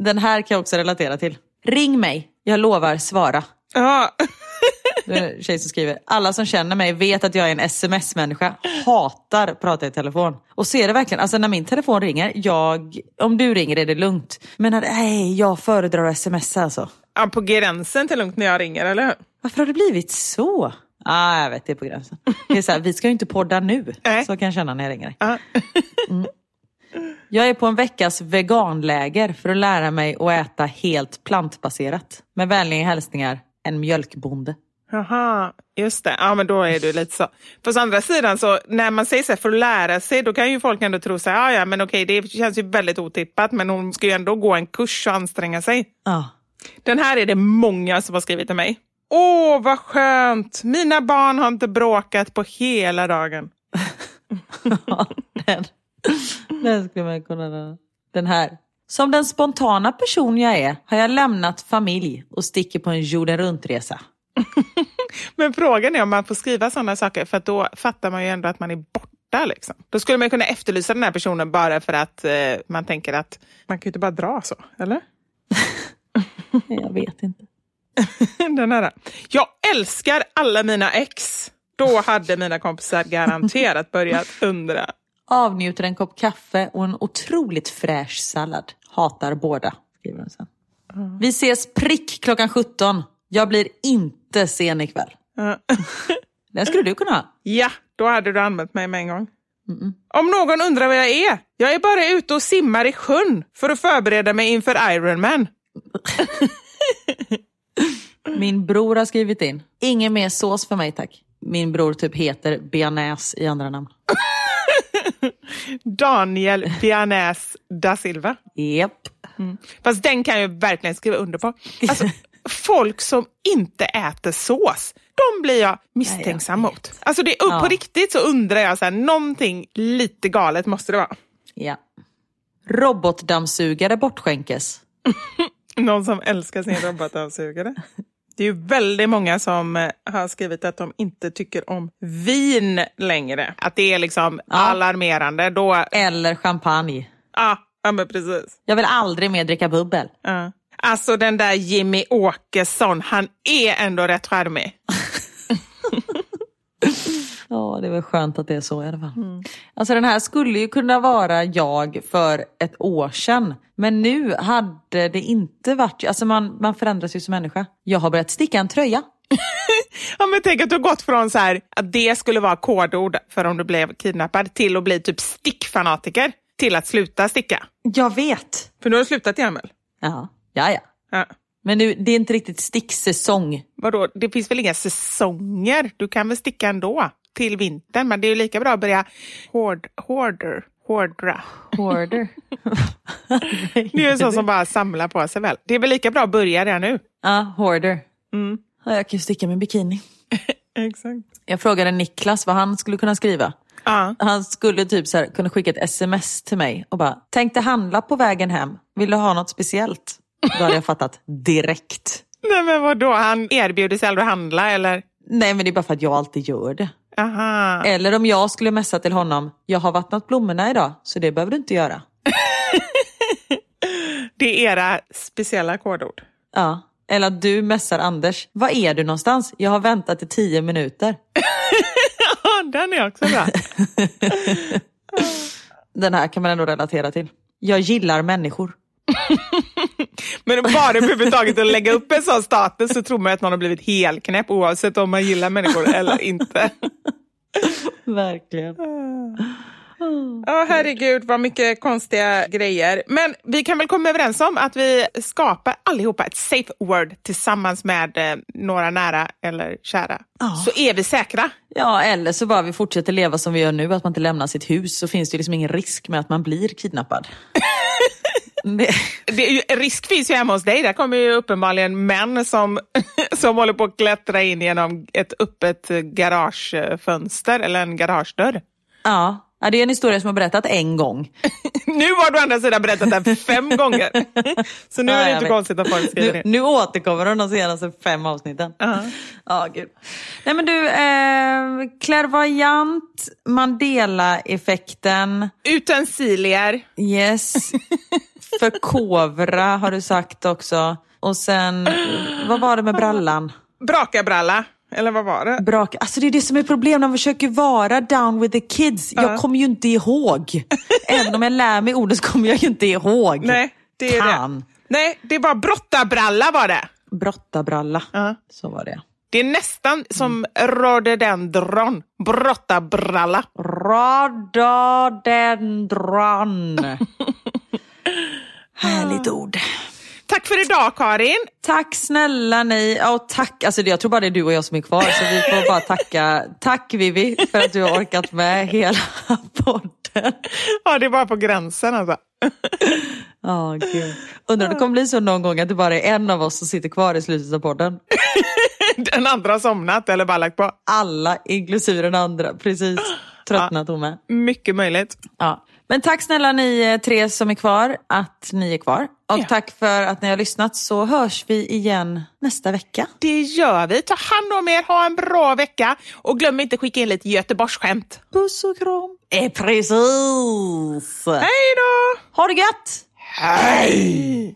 Den här kan jag också relatera till. Ring mig, jag lovar svara. Ja, [LAUGHS] Det är en tjej som skriver, alla som känner mig vet att jag är en sms-människa. Hatar prata i telefon. Och så är det verkligen, alltså när min telefon ringer, jag, om du ringer är det lugnt. Men nej, jag föredrar att smsa alltså. ja, på gränsen till lugnt när jag ringer, eller hur? Varför har det blivit så? Ah, jag vet, det är på gränsen. Det är så här, vi ska ju inte podda nu. Nej. Så kan jag känna när jag ringer dig. Ja. Jag är på en veckas veganläger för att lära mig att äta helt plantbaserat. Med vänliga hälsningar, en mjölkbonde. Jaha, just det. Ja, men då är det lite så. På andra sidan, så när man säger så här för att lära sig, då kan ju folk ändå tro så här, ja, ja, men okej, det känns ju väldigt otippat, men hon ska ju ändå gå en kurs och anstränga sig. Ja. Den här är det många som har skrivit till mig. Åh, vad skönt! Mina barn har inte bråkat på hela dagen. [LAUGHS] Ja, den, den skulle man kunna... Den här. Som den spontana person jag är har jag lämnat familj och sticker på en jorden runt-resa. [LAUGHS] Men frågan är om man får skriva sådana saker, för då fattar man ju ändå att man är borta. Liksom. Då skulle man kunna efterlysa den här personen bara för att eh, man tänker att man kan ju inte bara dra så, eller? [LAUGHS] Jag vet inte. [LAUGHS] Den här. Jag älskar alla mina ex. Då hade mina kompisar garanterat börjat undra. Avnjuter en kopp kaffe och en otroligt fräsch sallad. Hatar båda, skriver hon sen. Vi ses prick klockan 17. Jag blir inte sen ikväll. [LAUGHS] Den skulle du kunna ha. Ja, då hade du använt mig med en gång. Om någon undrar vad jag är, jag är bara ute och simmar i sjön för att förbereda mig inför Ironman. [LAUGHS] Min bror har skrivit in. Ingen mer sås för mig tack. Min bror typ heter bearnaise i andra namn. [LAUGHS] Daniel Pianäs da Silva. Japp. Fast den kan jag verkligen skriva under på. Alltså, [LAUGHS] folk som inte äter sås, de blir jag misstänksam Nej, jag mot. Alltså det, upp på Ja. riktigt så undrar jag, så här, någonting lite galet måste det vara. Ja. Robotdammsugare bortskänkes. [LAUGHS] Någon som älskar sin robotdammsugare. Det är ju väldigt många som eh, har skrivit att de inte tycker om vin längre. Att det är liksom alarmerande. Då, Eller champagne. ja, ja, men precis. Jag vill aldrig mer dricka bubbel. Ja. Alltså den där Jimmy Åkesson, han är ändå rätt charmig. [LAUGHS] Ja, det är väl skönt att det är så i alla fall. Alltså den här skulle ju kunna vara jag för ett år sedan. Men nu hade det inte varit... Alltså man, man förändras ju som människa. Jag har börjat sticka en tröja. [LAUGHS] Ja, men tänk att du har gått från så här, att det skulle vara kodord för om du blev kidnappad till att bli typ stickfanatiker till att sluta sticka. Jag vet. För nu har du slutat igen väl? Ja, ja. ja. Ja. Men nu, det är inte riktigt sticksäsong. Vadå, det finns väl inga säsonger? Du kan väl sticka ändå till vintern, men det är ju lika bra att börja hård, hårder, hårdra. Hoarder. [LAUGHS] Det är ju så som bara samlar på sig väl. Det är väl lika bra att börja redan nu. Ja, hoarder. Ja, jag kan ju sticka min bikini. [LAUGHS] Exakt. Jag frågade Niklas vad han skulle kunna skriva. Ja. Han skulle typ så här, kunna skicka ett sms till mig och bara tänkte handla på vägen hem. Vill du ha något speciellt? Då hade jag fattat direkt. Nej men vadå, han erbjuder sig aldrig att handla eller? Nej men det är bara för att jag alltid gör det. Aha. Eller om jag skulle messa till honom, jag har vattnat blommorna idag så det behöver du inte göra. [LAUGHS] Det är era speciella kodord. Ja. Eller att du messar Anders, var är du någonstans? Jag har väntat i tio minuter. [LAUGHS] Ja, den är också bra. [LAUGHS] Den här kan man ändå relatera till. Jag gillar människor. Men bara överhuvudtaget att lägga upp en sån status så tror man att man har blivit helknäpp oavsett om man gillar människor eller inte. Verkligen. Ja, herregud vad mycket konstiga grejer. Men vi kan väl komma överens om att vi skapar allihopa ett safe word tillsammans med eh, några nära eller kära. Så är vi säkra. Ja, eller så bara vi fortsätter leva som vi gör nu, att man inte lämnar sitt hus så finns det liksom ingen risk med att man blir kidnappad. [LAUGHS] det, [LAUGHS] Det är ju, risk finns ju hemma hos dig. Där kommer ju uppenbarligen män som, [LAUGHS] som håller på att klättra in genom ett öppet garagefönster eller en garagedörr. ja. ja, det är en historia som jag har berättat en gång. [LAUGHS] Nu har du å andra sidan berättat den fem gånger. Så nu Ja, är det inte konstigt att folk skriver Nu, det. nu återkommer de de senaste fem avsnitten. Ja, gud. Nej men du, eh, clairvoyant, Mandela-effekten, Utensilier. yes, förkovra har du sagt också. Och sen, vad var det med brallan? Brakabralla. Eller vad var det? Brak. Alltså det är det som är problemet när man försöker vara down with the kids. Jag kommer ju inte ihåg. Även om jag lär mig ordet så kommer jag ju inte ihåg. Nej, det är Fan. det. Nej, det var brottabralla var det. Brottabralla. Ja. Så var det. Det är nästan som rhododendron. Brottabralla. Rhododendron. Härligt ord. Tack för idag Karin. Tack snälla ni. Ja, och tack. Alltså, jag tror bara det är du och jag som är kvar. Så vi får bara tacka. Tack Vivi för att du har orkat med hela podden. Ja, det är bara på gränsen alltså. Ja, gud. Undrar om det kommer bli så någon gång att det bara är en av oss som sitter kvar i slutet av podden. [LAUGHS] Den andra har somnat eller bara lagt på. Alla, inklusive den andra. Precis. Tröttnat hon med. Mycket möjligt. Ja. Men tack snälla ni eh, tre som är kvar, att ni är kvar. Och Ja. tack för att ni har lyssnat så hörs vi igen nästa vecka. Det gör vi. Ta hand om er, ha en bra vecka och glöm inte skicka in lite Göteborgsskämt. Puss och kram. Eh, precis. Hej då! Ha det gött! Hej!